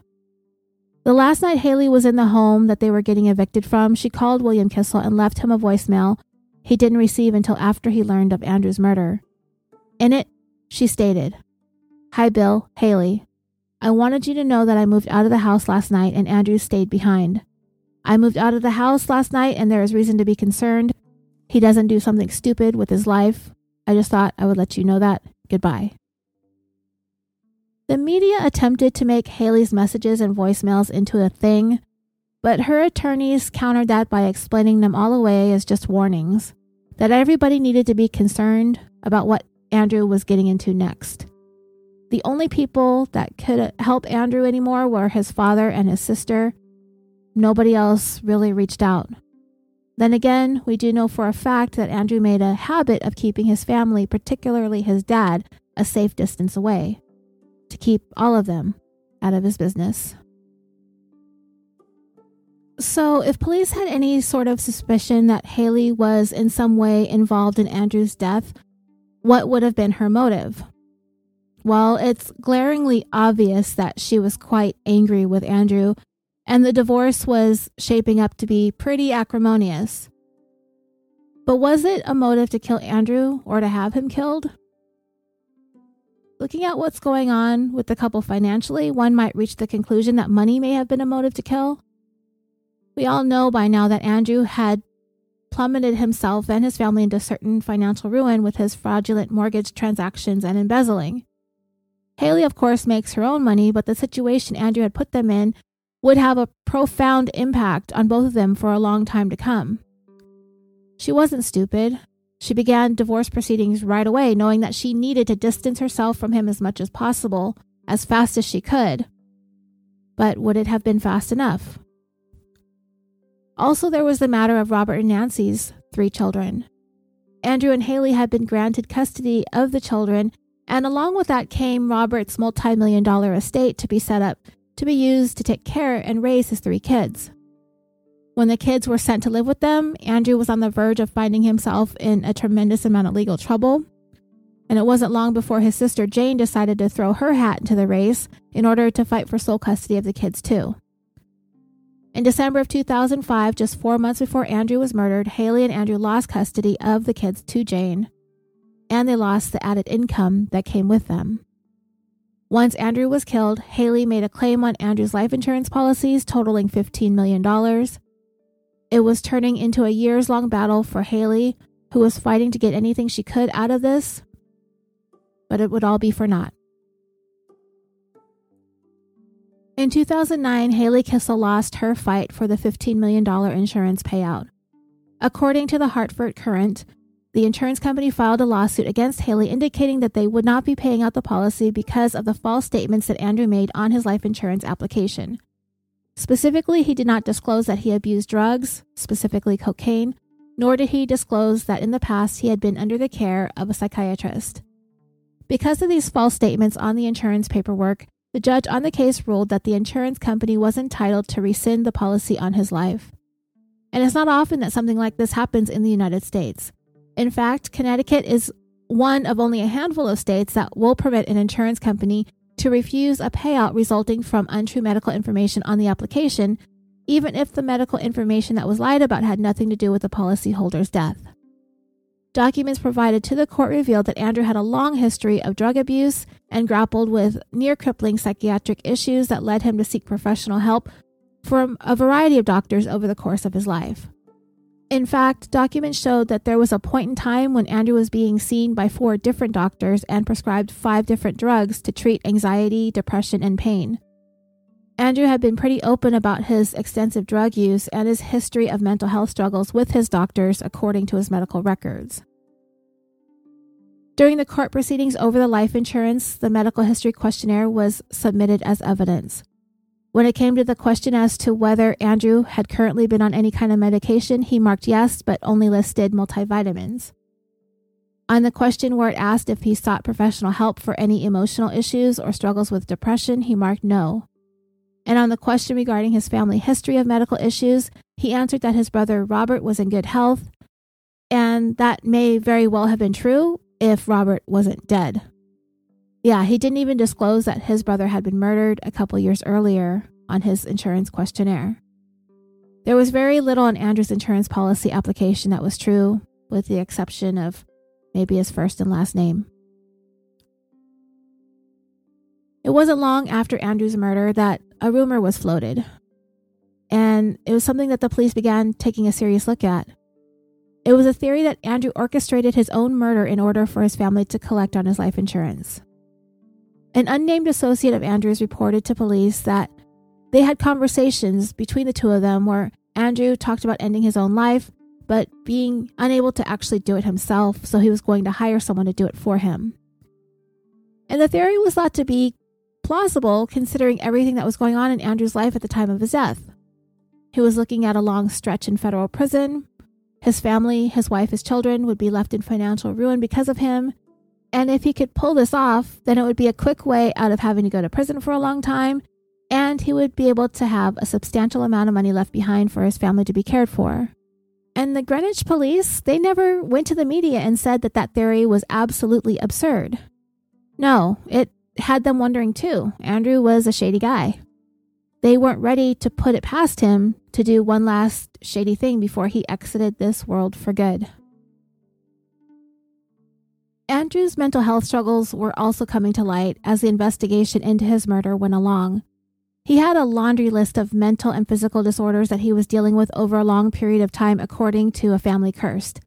The last night Haley was in the home that they were getting evicted from, she called William Kissel and left him a voicemail he didn't receive until after he learned of Andrew's murder. In it, she stated, Hi, Bill, Haley. I wanted you to know that I moved out of the house last night and Andrew stayed behind. I moved out of the house last night and there is reason to be concerned. He doesn't do something stupid with his life. I just thought I would let you know that. goodbye. The media attempted to make Haley's messages and voicemails into a thing, but her attorneys countered that by explaining them all away as just warnings that everybody needed to be concerned about what Andrew was getting into next. The only people that could help Andrew anymore were his father and his sister. Nobody else really reached out. Then again, we do know for a fact that Andrew made a habit of keeping his family, particularly his dad, a safe distance away to keep all of them out of his business. So, if police had any sort of suspicion that Haley was in some way involved in Andrew's death, what would have been her motive? Well, it's glaringly obvious that she was quite angry with Andrew, and the divorce was shaping up to be pretty acrimonious. But was it a motive to kill Andrew or to have him killed? Looking at what's going on with the couple financially, one might reach the conclusion that money may have been a motive to kill. We all know by now that Andrew had plummeted himself and his family into certain financial ruin with his fraudulent mortgage transactions and embezzling. Haley, of course, makes her own money, but the situation Andrew had put them in would have a profound impact on both of them for a long time to come. She wasn't stupid. She began divorce proceedings right away, knowing that she needed to distance herself from him as much as possible, as fast as she could. But would it have been fast enough? Also, there was the matter of Robert and Nancy's three children. Andrew and Haley had been granted custody of the children, and along with that came Robert's multi million dollar estate to be set up to be used to take care and raise his three kids. When the kids were sent to live with them, Andrew was on the verge of finding himself in a tremendous amount of legal trouble. And it wasn't long before his sister Jane decided to throw her hat into the race in order to fight for sole custody of the kids, too. In December of 2005, just four months before Andrew was murdered, Haley and Andrew lost custody of the kids to Jane, and they lost the added income that came with them. Once Andrew was killed, Haley made a claim on Andrew's life insurance policies totaling $15 million. It was turning into a years long battle for Haley, who was fighting to get anything she could out of this, but it would all be for naught. In 2009, Haley Kissel lost her fight for the $15 million insurance payout. According to the Hartford Courant, the insurance company filed a lawsuit against Haley indicating that they would not be paying out the policy because of the false statements that Andrew made on his life insurance application. Specifically, he did not disclose that he abused drugs, specifically cocaine, nor did he disclose that in the past he had been under the care of a psychiatrist. Because of these false statements on the insurance paperwork, the judge on the case ruled that the insurance company was entitled to rescind the policy on his life. And it's not often that something like this happens in the United States. In fact, Connecticut is one of only a handful of states that will permit an insurance company to refuse a payout resulting from untrue medical information on the application, even if the medical information that was lied about had nothing to do with the policyholder's death. Documents provided to the court revealed that Andrew had a long history of drug abuse and grappled with near crippling psychiatric issues that led him to seek professional help from a variety of doctors over the course of his life. In fact, documents showed that there was a point in time when Andrew was being seen by four different doctors and prescribed five different drugs to treat anxiety, depression, and pain. Andrew had been pretty open about his extensive drug use and his history of mental health struggles with his doctors, according to his medical records. During the court proceedings over the life insurance, the medical history questionnaire was submitted as evidence. When it came to the question as to whether Andrew had currently been on any kind of medication, he marked yes, but only listed multivitamins. On the question where it asked if he sought professional help for any emotional issues or struggles with depression, he marked no. And on the question regarding his family history of medical issues, he answered that his brother Robert was in good health, and that may very well have been true if Robert wasn't dead. Yeah, he didn't even disclose that his brother had been murdered a couple years earlier on his insurance questionnaire. There was very little on Andrew's insurance policy application that was true, with the exception of maybe his first and last name. It wasn't long after Andrew's murder that a rumor was floated, and it was something that the police began taking a serious look at. It was a theory that Andrew orchestrated his own murder in order for his family to collect on his life insurance. An unnamed associate of Andrew's reported to police that they had conversations between the two of them where Andrew talked about ending his own life, but being unable to actually do it himself, so he was going to hire someone to do it for him. And the theory was thought to be plausible considering everything that was going on in Andrew's life at the time of his death. He was looking at a long stretch in federal prison. His family, his wife, his children would be left in financial ruin because of him. And if he could pull this off, then it would be a quick way out of having to go to prison for a long time, and he would be able to have a substantial amount of money left behind for his family to be cared for. And the Greenwich police, they never went to the media and said that that theory was absolutely absurd. No, it had them wondering too. Andrew was a shady guy. They weren't ready to put it past him to do one last shady thing before he exited this world for good. Andrew's mental health struggles were also coming to light as the investigation into his murder went along. He had a laundry list of mental and physical disorders that he was dealing with over a long period of time, according to a family cursed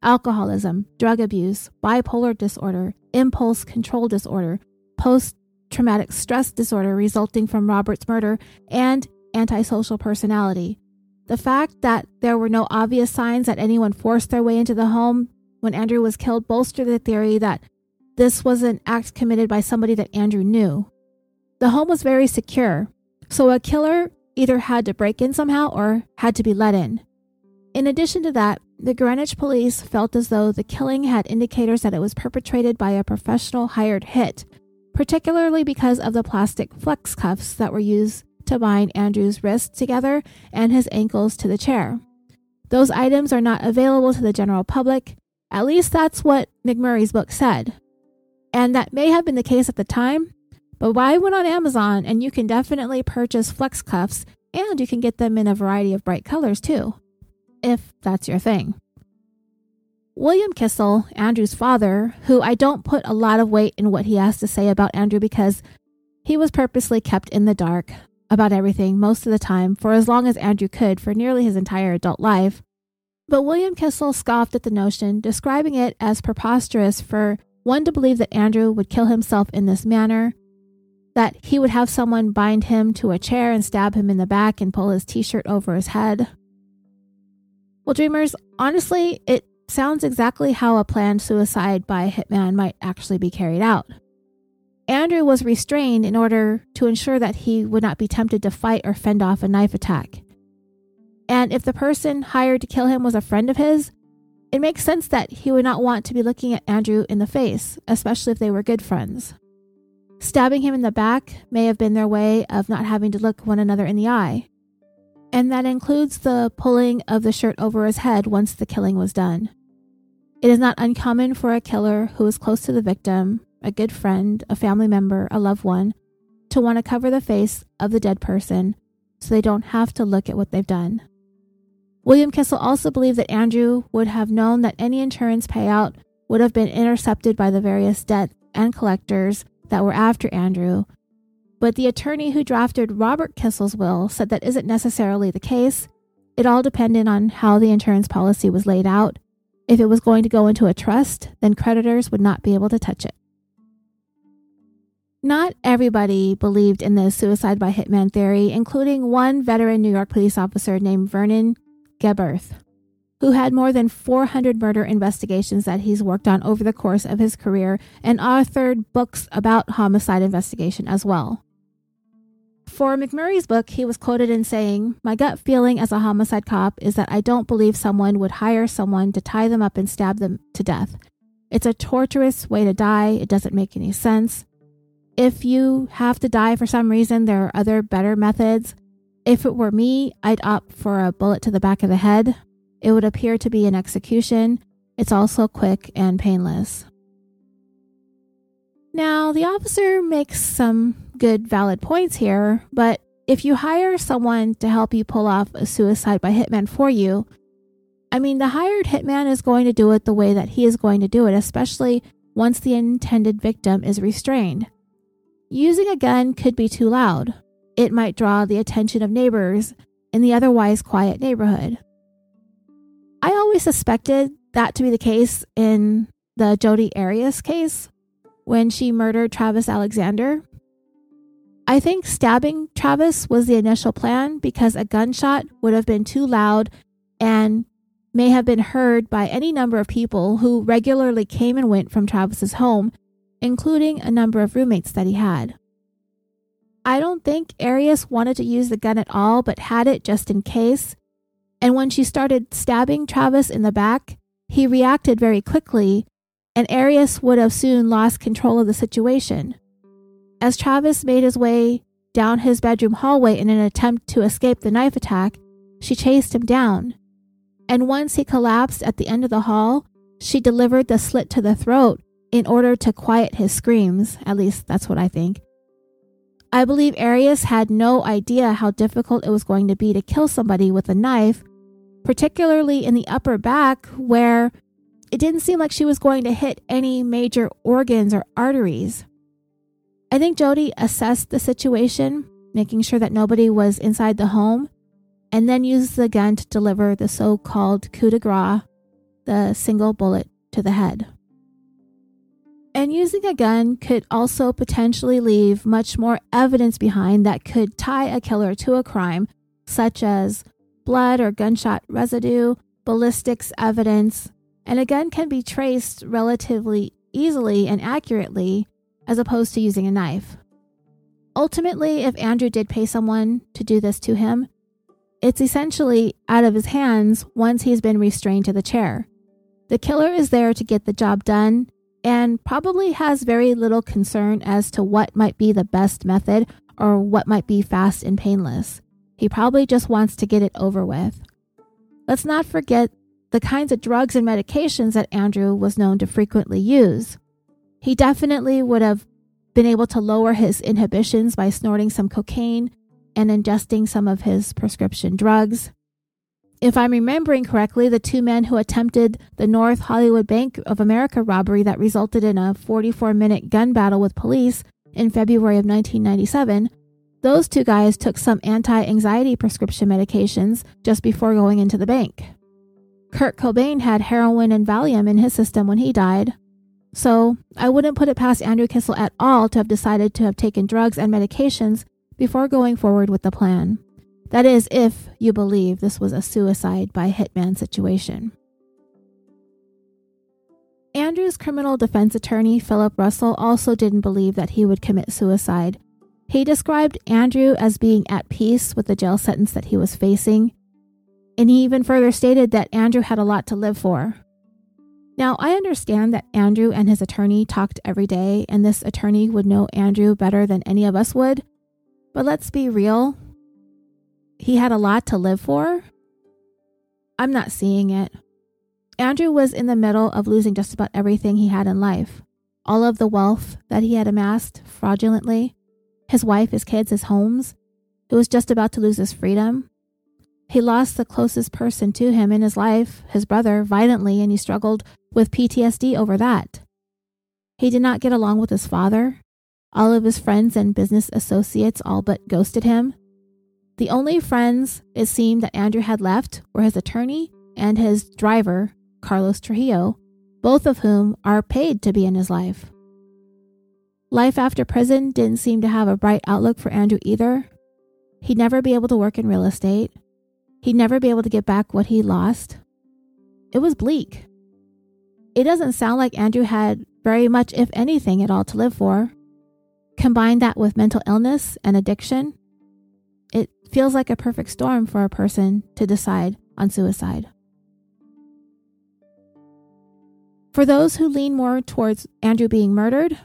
alcoholism, drug abuse, bipolar disorder, impulse control disorder, post traumatic stress disorder resulting from Robert's murder, and antisocial personality. The fact that there were no obvious signs that anyone forced their way into the home when Andrew was killed bolstered the theory that this was an act committed by somebody that Andrew knew. The home was very secure, so a killer either had to break in somehow or had to be let in. In addition to that, the Greenwich police felt as though the killing had indicators that it was perpetrated by a professional hired hit particularly because of the plastic flex cuffs that were used to bind Andrew's wrists together and his ankles to the chair. Those items are not available to the general public. At least that's what McMurray's book said. And that may have been the case at the time, but I went on Amazon and you can definitely purchase flex cuffs and you can get them in a variety of bright colors too, if that's your thing. William Kissel, Andrew's father, who I don't put a lot of weight in what he has to say about Andrew because he was purposely kept in the dark about everything most of the time for as long as Andrew could for nearly his entire adult life. But William Kissel scoffed at the notion, describing it as preposterous for one to believe that Andrew would kill himself in this manner, that he would have someone bind him to a chair and stab him in the back and pull his t shirt over his head. Well, dreamers, honestly, it sounds exactly how a planned suicide by a hitman might actually be carried out. Andrew was restrained in order to ensure that he would not be tempted to fight or fend off a knife attack. And if the person hired to kill him was a friend of his, it makes sense that he would not want to be looking at Andrew in the face, especially if they were good friends. Stabbing him in the back may have been their way of not having to look one another in the eye. And that includes the pulling of the shirt over his head once the killing was done. It is not uncommon for a killer who is close to the victim, a good friend, a family member, a loved one, to want to cover the face of the dead person so they don't have to look at what they've done. William Kissel also believed that Andrew would have known that any insurance payout would have been intercepted by the various debt and collectors that were after Andrew. But the attorney who drafted Robert Kissel's will said that isn't necessarily the case. It all depended on how the insurance policy was laid out if it was going to go into a trust, then creditors would not be able to touch it. Not everybody believed in the suicide by hitman theory, including one veteran New York police officer named Vernon Geberth, who had more than 400 murder investigations that he's worked on over the course of his career and authored books about homicide investigation as well. For McMurray's book, he was quoted in saying, My gut feeling as a homicide cop is that I don't believe someone would hire someone to tie them up and stab them to death. It's a torturous way to die. It doesn't make any sense. If you have to die for some reason, there are other better methods. If it were me, I'd opt for a bullet to the back of the head. It would appear to be an execution. It's also quick and painless. Now, the officer makes some good, valid points here, but if you hire someone to help you pull off a suicide by hitman for you, I mean, the hired hitman is going to do it the way that he is going to do it, especially once the intended victim is restrained. Using a gun could be too loud. It might draw the attention of neighbors in the otherwise quiet neighborhood. I always suspected that to be the case in the Jodi Arias case when she murdered Travis Alexander. I think stabbing Travis was the initial plan because a gunshot would have been too loud and may have been heard by any number of people who regularly came and went from Travis's home, including a number of roommates that he had. I don't think Arias wanted to use the gun at all, but had it just in case. And when she started stabbing Travis in the back, he reacted very quickly, and Arias would have soon lost control of the situation. As Travis made his way down his bedroom hallway in an attempt to escape the knife attack, she chased him down. And once he collapsed at the end of the hall, she delivered the slit to the throat in order to quiet his screams. At least that's what I think. I believe Arias had no idea how difficult it was going to be to kill somebody with a knife, particularly in the upper back where it didn't seem like she was going to hit any major organs or arteries. I think Jodi assessed the situation, making sure that nobody was inside the home, and then used the gun to deliver the so called coup de grace, the single bullet to the head. And using a gun could also potentially leave much more evidence behind that could tie a killer to a crime, such as blood or gunshot residue, ballistics evidence, and a gun can be traced relatively easily and accurately as opposed to using a knife. Ultimately, if Andrew did pay someone to do this to him, it's essentially out of his hands once he's been restrained to the chair. The killer is there to get the job done and probably has very little concern as to what might be the best method or what might be fast and painless. He probably just wants to get it over with. Let's not forget the kinds of drugs and medications that Andrew was known to frequently use. He definitely would have been able to lower his inhibitions by snorting some cocaine and ingesting some of his prescription drugs. If I'm remembering correctly, the two men who attempted the North Hollywood Bank of America robbery that resulted in a 44 minute gun battle with police in February of 1997, those two guys took some anti anxiety prescription medications just before going into the bank. Kurt Cobain had heroin and Valium in his system when he died. So I wouldn't put it past Andrew Kissel at all to have decided to have taken drugs and medications before going forward with the plan. That is, if you believe this was a suicide by hitman situation. Andrew's criminal defense attorney, Philip Russell, also didn't believe that he would commit suicide. He described Andrew as being at peace with the jail sentence that he was facing, and he even further stated that Andrew had a lot to live for. Now, I understand that Andrew and his attorney talked every day, and this attorney would know Andrew better than any of us would. But let's be real, he had a lot to live for? I'm not seeing it. Andrew was in the middle of losing just about everything he had in life all of the wealth that he had amassed fraudulently, his wife, his kids, his homes. He was just about to lose his freedom. He lost the closest person to him in his life, his brother, violently, and he struggled with PTSD over that. He did not get along with his father. All of his friends and business associates all but ghosted him. The only friends it seemed that Andrew had left were his attorney and his driver, Carlos Trujillo, both of whom are paid to be in his life. Life after prison didn't seem to have a bright outlook for Andrew either. He'd never be able to work in real estate. He'd never be able to get back what he lost. It was bleak. It doesn't sound like Andrew had very much, if anything, at all to live for. Combine that with mental illness and addiction, feels like a perfect storm for a person to decide on suicide. For those who lean more towards Andrew being murdered,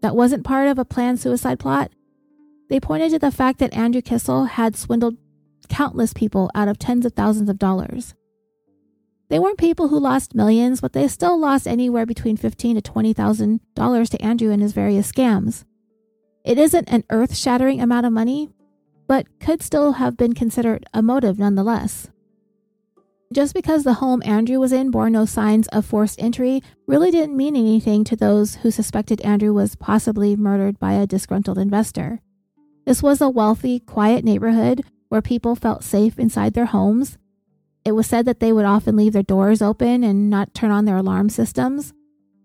that wasn't part of a planned suicide plot, they pointed to the fact that Andrew Kissel had swindled countless people out of tens of thousands of dollars. They weren't people who lost millions, but they still lost anywhere between fifteen to twenty thousand dollars to Andrew and his various scams. It isn't an earth-shattering amount of money, but could still have been considered a motive nonetheless. Just because the home Andrew was in bore no signs of forced entry really didn't mean anything to those who suspected Andrew was possibly murdered by a disgruntled investor. This was a wealthy, quiet neighborhood where people felt safe inside their homes. It was said that they would often leave their doors open and not turn on their alarm systems.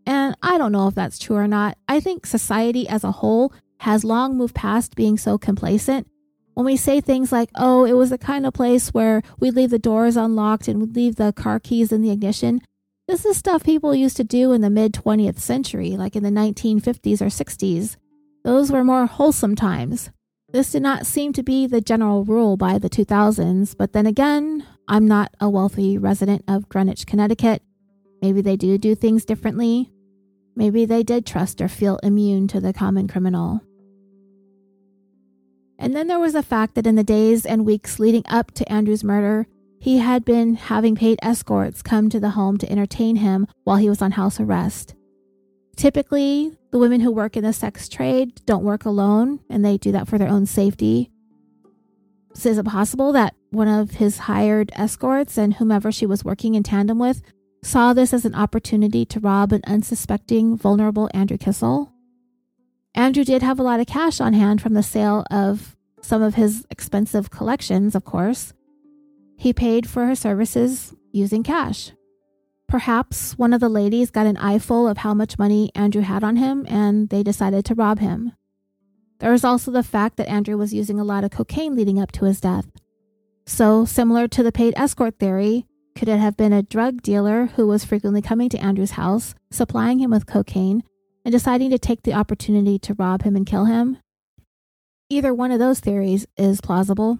And I don't know if that's true or not. I think society as a whole has long moved past being so complacent. When we say things like, oh, it was the kind of place where we'd leave the doors unlocked and we'd leave the car keys in the ignition, this is stuff people used to do in the mid 20th century, like in the 1950s or 60s. Those were more wholesome times. This did not seem to be the general rule by the 2000s, but then again, I'm not a wealthy resident of Greenwich, Connecticut. Maybe they do do things differently. Maybe they did trust or feel immune to the common criminal. And then there was the fact that in the days and weeks leading up to Andrew's murder, he had been having paid escorts come to the home to entertain him while he was on house arrest. Typically, the women who work in the sex trade don't work alone, and they do that for their own safety. So is it possible that one of his hired escorts and whomever she was working in tandem with saw this as an opportunity to rob an unsuspecting, vulnerable Andrew Kissel? Andrew did have a lot of cash on hand from the sale of some of his expensive collections, of course. He paid for her services using cash. Perhaps one of the ladies got an eyeful of how much money Andrew had on him and they decided to rob him. There was also the fact that Andrew was using a lot of cocaine leading up to his death. So, similar to the paid escort theory, could it have been a drug dealer who was frequently coming to Andrew's house, supplying him with cocaine, and deciding to take the opportunity to rob him and kill him? Either one of those theories is plausible.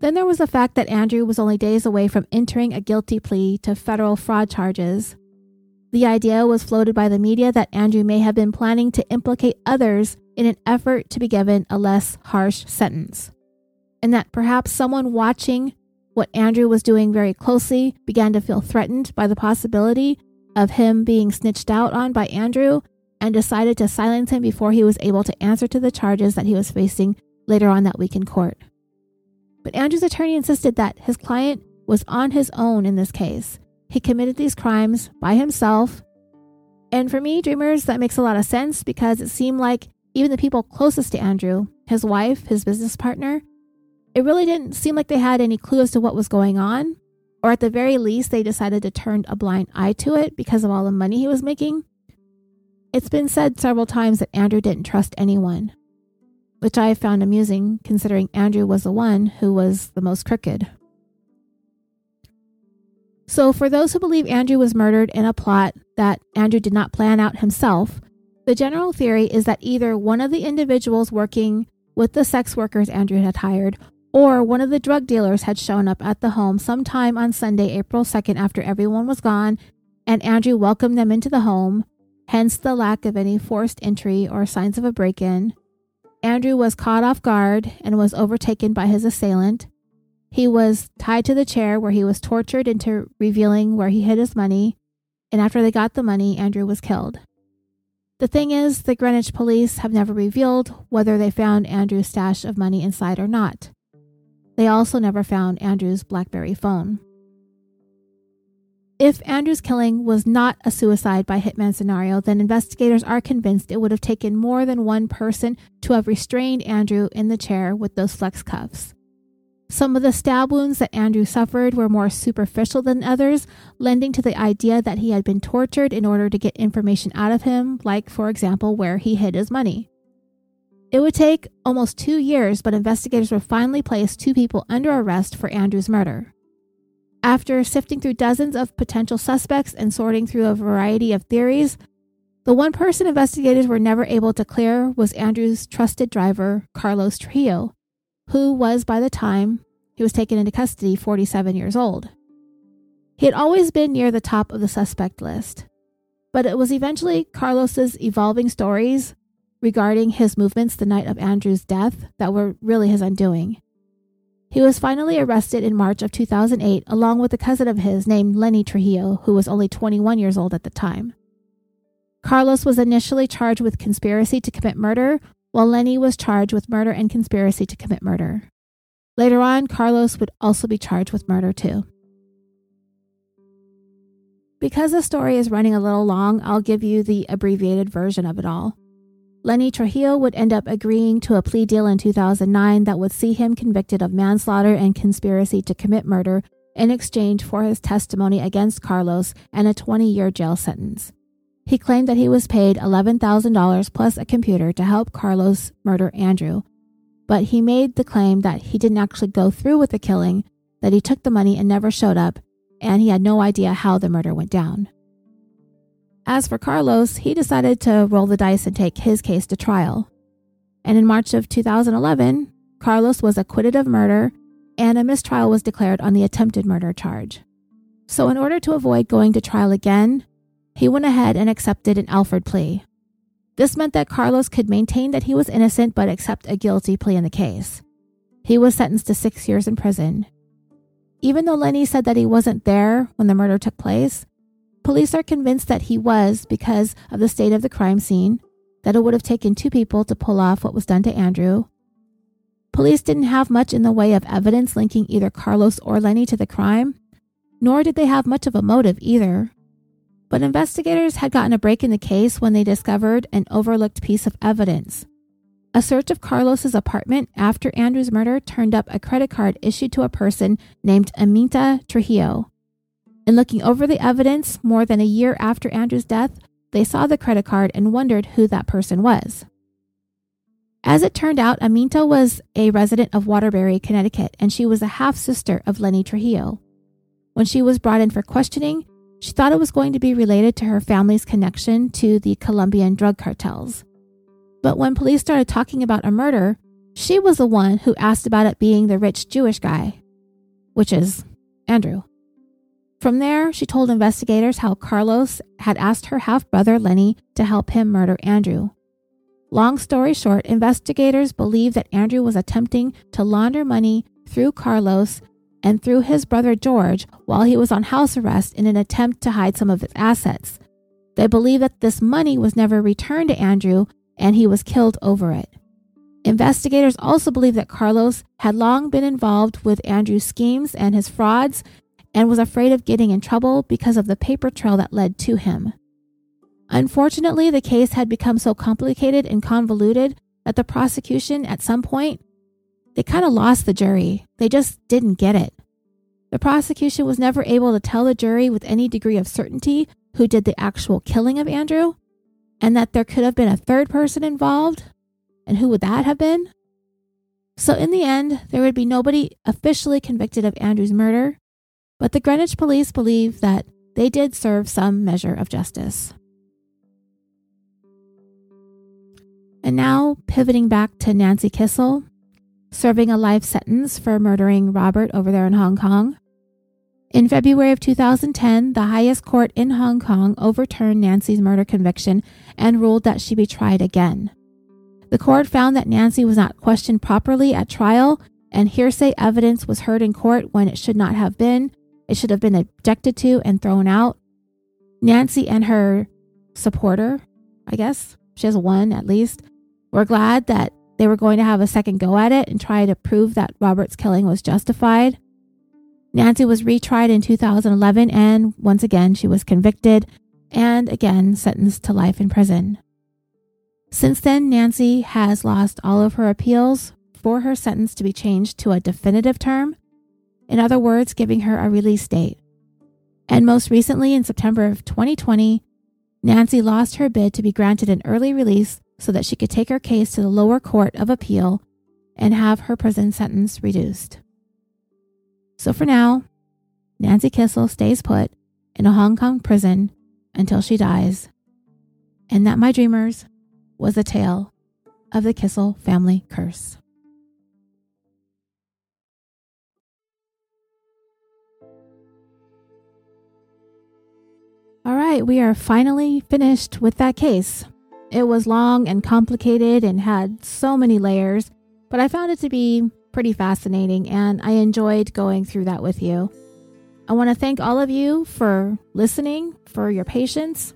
Then there was the fact that Andrew was only days away from entering a guilty plea to federal fraud charges. The idea was floated by the media that Andrew may have been planning to implicate others in an effort to be given a less harsh sentence, and that perhaps someone watching what Andrew was doing very closely began to feel threatened by the possibility of him being snitched out on by Andrew and decided to silence him before he was able to answer to the charges that he was facing later on that week in court. But Andrew's attorney insisted that his client was on his own in this case. He committed these crimes by himself. And for me, Dreamers, that makes a lot of sense because it seemed like even the people closest to Andrew, his wife, his business partner, it really didn't seem like they had any clue as to what was going on. Or at the very least, they decided to turn a blind eye to it because of all the money he was making. It's been said several times that Andrew didn't trust anyone which I found amusing considering Andrew was the one who was the most crooked. So, for those who believe Andrew was murdered in a plot that Andrew did not plan out himself, the general theory is that either one of the individuals working with the sex workers Andrew had hired or one of the drug dealers had shown up at the home sometime on Sunday, April 2nd, after everyone was gone, and Andrew welcomed them into the home, hence the lack of any forced entry or signs of a break in. Andrew was caught off guard and was overtaken by his assailant. He was tied to the chair where he was tortured into revealing where he hid his money, and after they got the money, Andrew was killed. The thing is, the Greenwich police have never revealed whether they found Andrew's stash of money inside or not. They also never found Andrew's Blackberry phone. If Andrew's killing was not a suicide by hitman scenario, then investigators are convinced it would have taken more than one person to have restrained Andrew in the chair with those flex cuffs. Some of the stab wounds that Andrew suffered were more superficial than others, lending to the idea that he had been tortured in order to get information out of him, like, for example, where he hid his money. It would take almost two years, but investigators would finally place two people under arrest for Andrew's murder. After sifting through dozens of potential suspects and sorting through a variety of theories, the one person investigators were never able to clear was Andrew's trusted driver, Carlos Trujillo, who was, by the time he was taken into custody, 47 years old. He had always been near the top of the suspect list, but it was eventually Carlos's evolving stories regarding his movements the night of Andrew's death that were really his undoing. He was finally arrested in March of 2008 along with a cousin of his named Lenny Trujillo, who was only 21 years old at the time. Carlos was initially charged with conspiracy to commit murder, while Lenny was charged with murder and conspiracy to commit murder. Later on, Carlos would also be charged with murder too. Because the story is running a little long, I'll give you the abbreviated version of it all. Lenny Trujillo would end up agreeing to a plea deal in 2009 that would see him convicted of manslaughter and conspiracy to commit murder in exchange for his testimony against Carlos and a 20 year jail sentence. He claimed that he was paid $11,000 plus a computer to help Carlos murder Andrew, but he made the claim that he didn't actually go through with the killing, that he took the money and never showed up, and he had no idea how the murder went down. As for Carlos, he decided to roll the dice and take his case to trial. And in March of 2011, Carlos was acquitted of murder and a mistrial was declared on the attempted murder charge. So, in order to avoid going to trial again, he went ahead and accepted an Alford plea. This meant that Carlos could maintain that he was innocent but accept a guilty plea in the case. He was sentenced to six years in prison. Even though Lenny said that he wasn't there when the murder took place, Police are convinced that he was because of the state of the crime scene, that it would have taken two people to pull off what was done to Andrew. Police didn't have much in the way of evidence linking either Carlos or Lenny to the crime, nor did they have much of a motive either. But investigators had gotten a break in the case when they discovered an overlooked piece of evidence. A search of Carlos's apartment after Andrew's murder turned up a credit card issued to a person named Aminta Trujillo. In looking over the evidence more than a year after Andrew's death, they saw the credit card and wondered who that person was. As it turned out, Aminta was a resident of Waterbury, Connecticut, and she was a half sister of Lenny Trujillo. When she was brought in for questioning, she thought it was going to be related to her family's connection to the Colombian drug cartels. But when police started talking about a murder, she was the one who asked about it being the rich Jewish guy, which is Andrew. From there, she told investigators how Carlos had asked her half brother Lenny to help him murder Andrew. Long story short, investigators believe that Andrew was attempting to launder money through Carlos and through his brother George while he was on house arrest in an attempt to hide some of his assets. They believe that this money was never returned to Andrew and he was killed over it. Investigators also believe that Carlos had long been involved with Andrew's schemes and his frauds and was afraid of getting in trouble because of the paper trail that led to him. Unfortunately, the case had become so complicated and convoluted that the prosecution, at some point, they kind of lost the jury. They just didn't get it. The prosecution was never able to tell the jury with any degree of certainty who did the actual killing of Andrew, and that there could have been a third person involved. And who would that have been? So, in the end, there would be nobody officially convicted of Andrew's murder, but the Greenwich police believe that they did serve some measure of justice. And now, pivoting back to Nancy Kissel, serving a life sentence for murdering Robert over there in Hong Kong. In February of 2010, the highest court in Hong Kong overturned Nancy's murder conviction and ruled that she be tried again. The court found that Nancy was not questioned properly at trial, and hearsay evidence was heard in court when it should not have been, it should have been objected to and thrown out. Nancy and her supporter, I guess, she has one at least, were glad that they were going to have a second go at it and try to prove that Robert's killing was justified. Nancy was retried in 2011 and once again she was convicted and again sentenced to life in prison. Since then, Nancy has lost all of her appeals for her sentence to be changed to a definitive term in other words, giving her a release date. And most recently, in September of 2020, Nancy lost her bid to be granted an early release so that she could take her case to the lower court of appeal and have her prison sentence reduced. So for now, Nancy Kissel stays put in a Hong Kong prison until she dies. And that, my dreamers, was a tale of the Kissel family curse. All right, we are finally finished with that case. It was long and complicated and had so many layers, but I found it to be pretty fascinating and I enjoyed going through that with you. I want to thank all of you for listening, for your patience.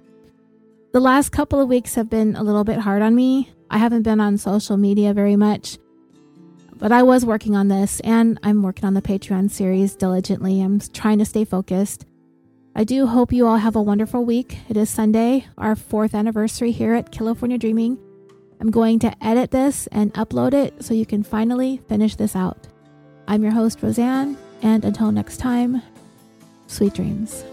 The last couple of weeks have been a little bit hard on me. I haven't been on social media very much, but I was working on this and I'm working on the Patreon series diligently. I'm trying to stay focused. I do hope you all have a wonderful week. It is Sunday, our fourth anniversary here at California Dreaming. I'm going to edit this and upload it so you can finally finish this out. I'm your host, Roseanne, and until next time, Sweet dreams.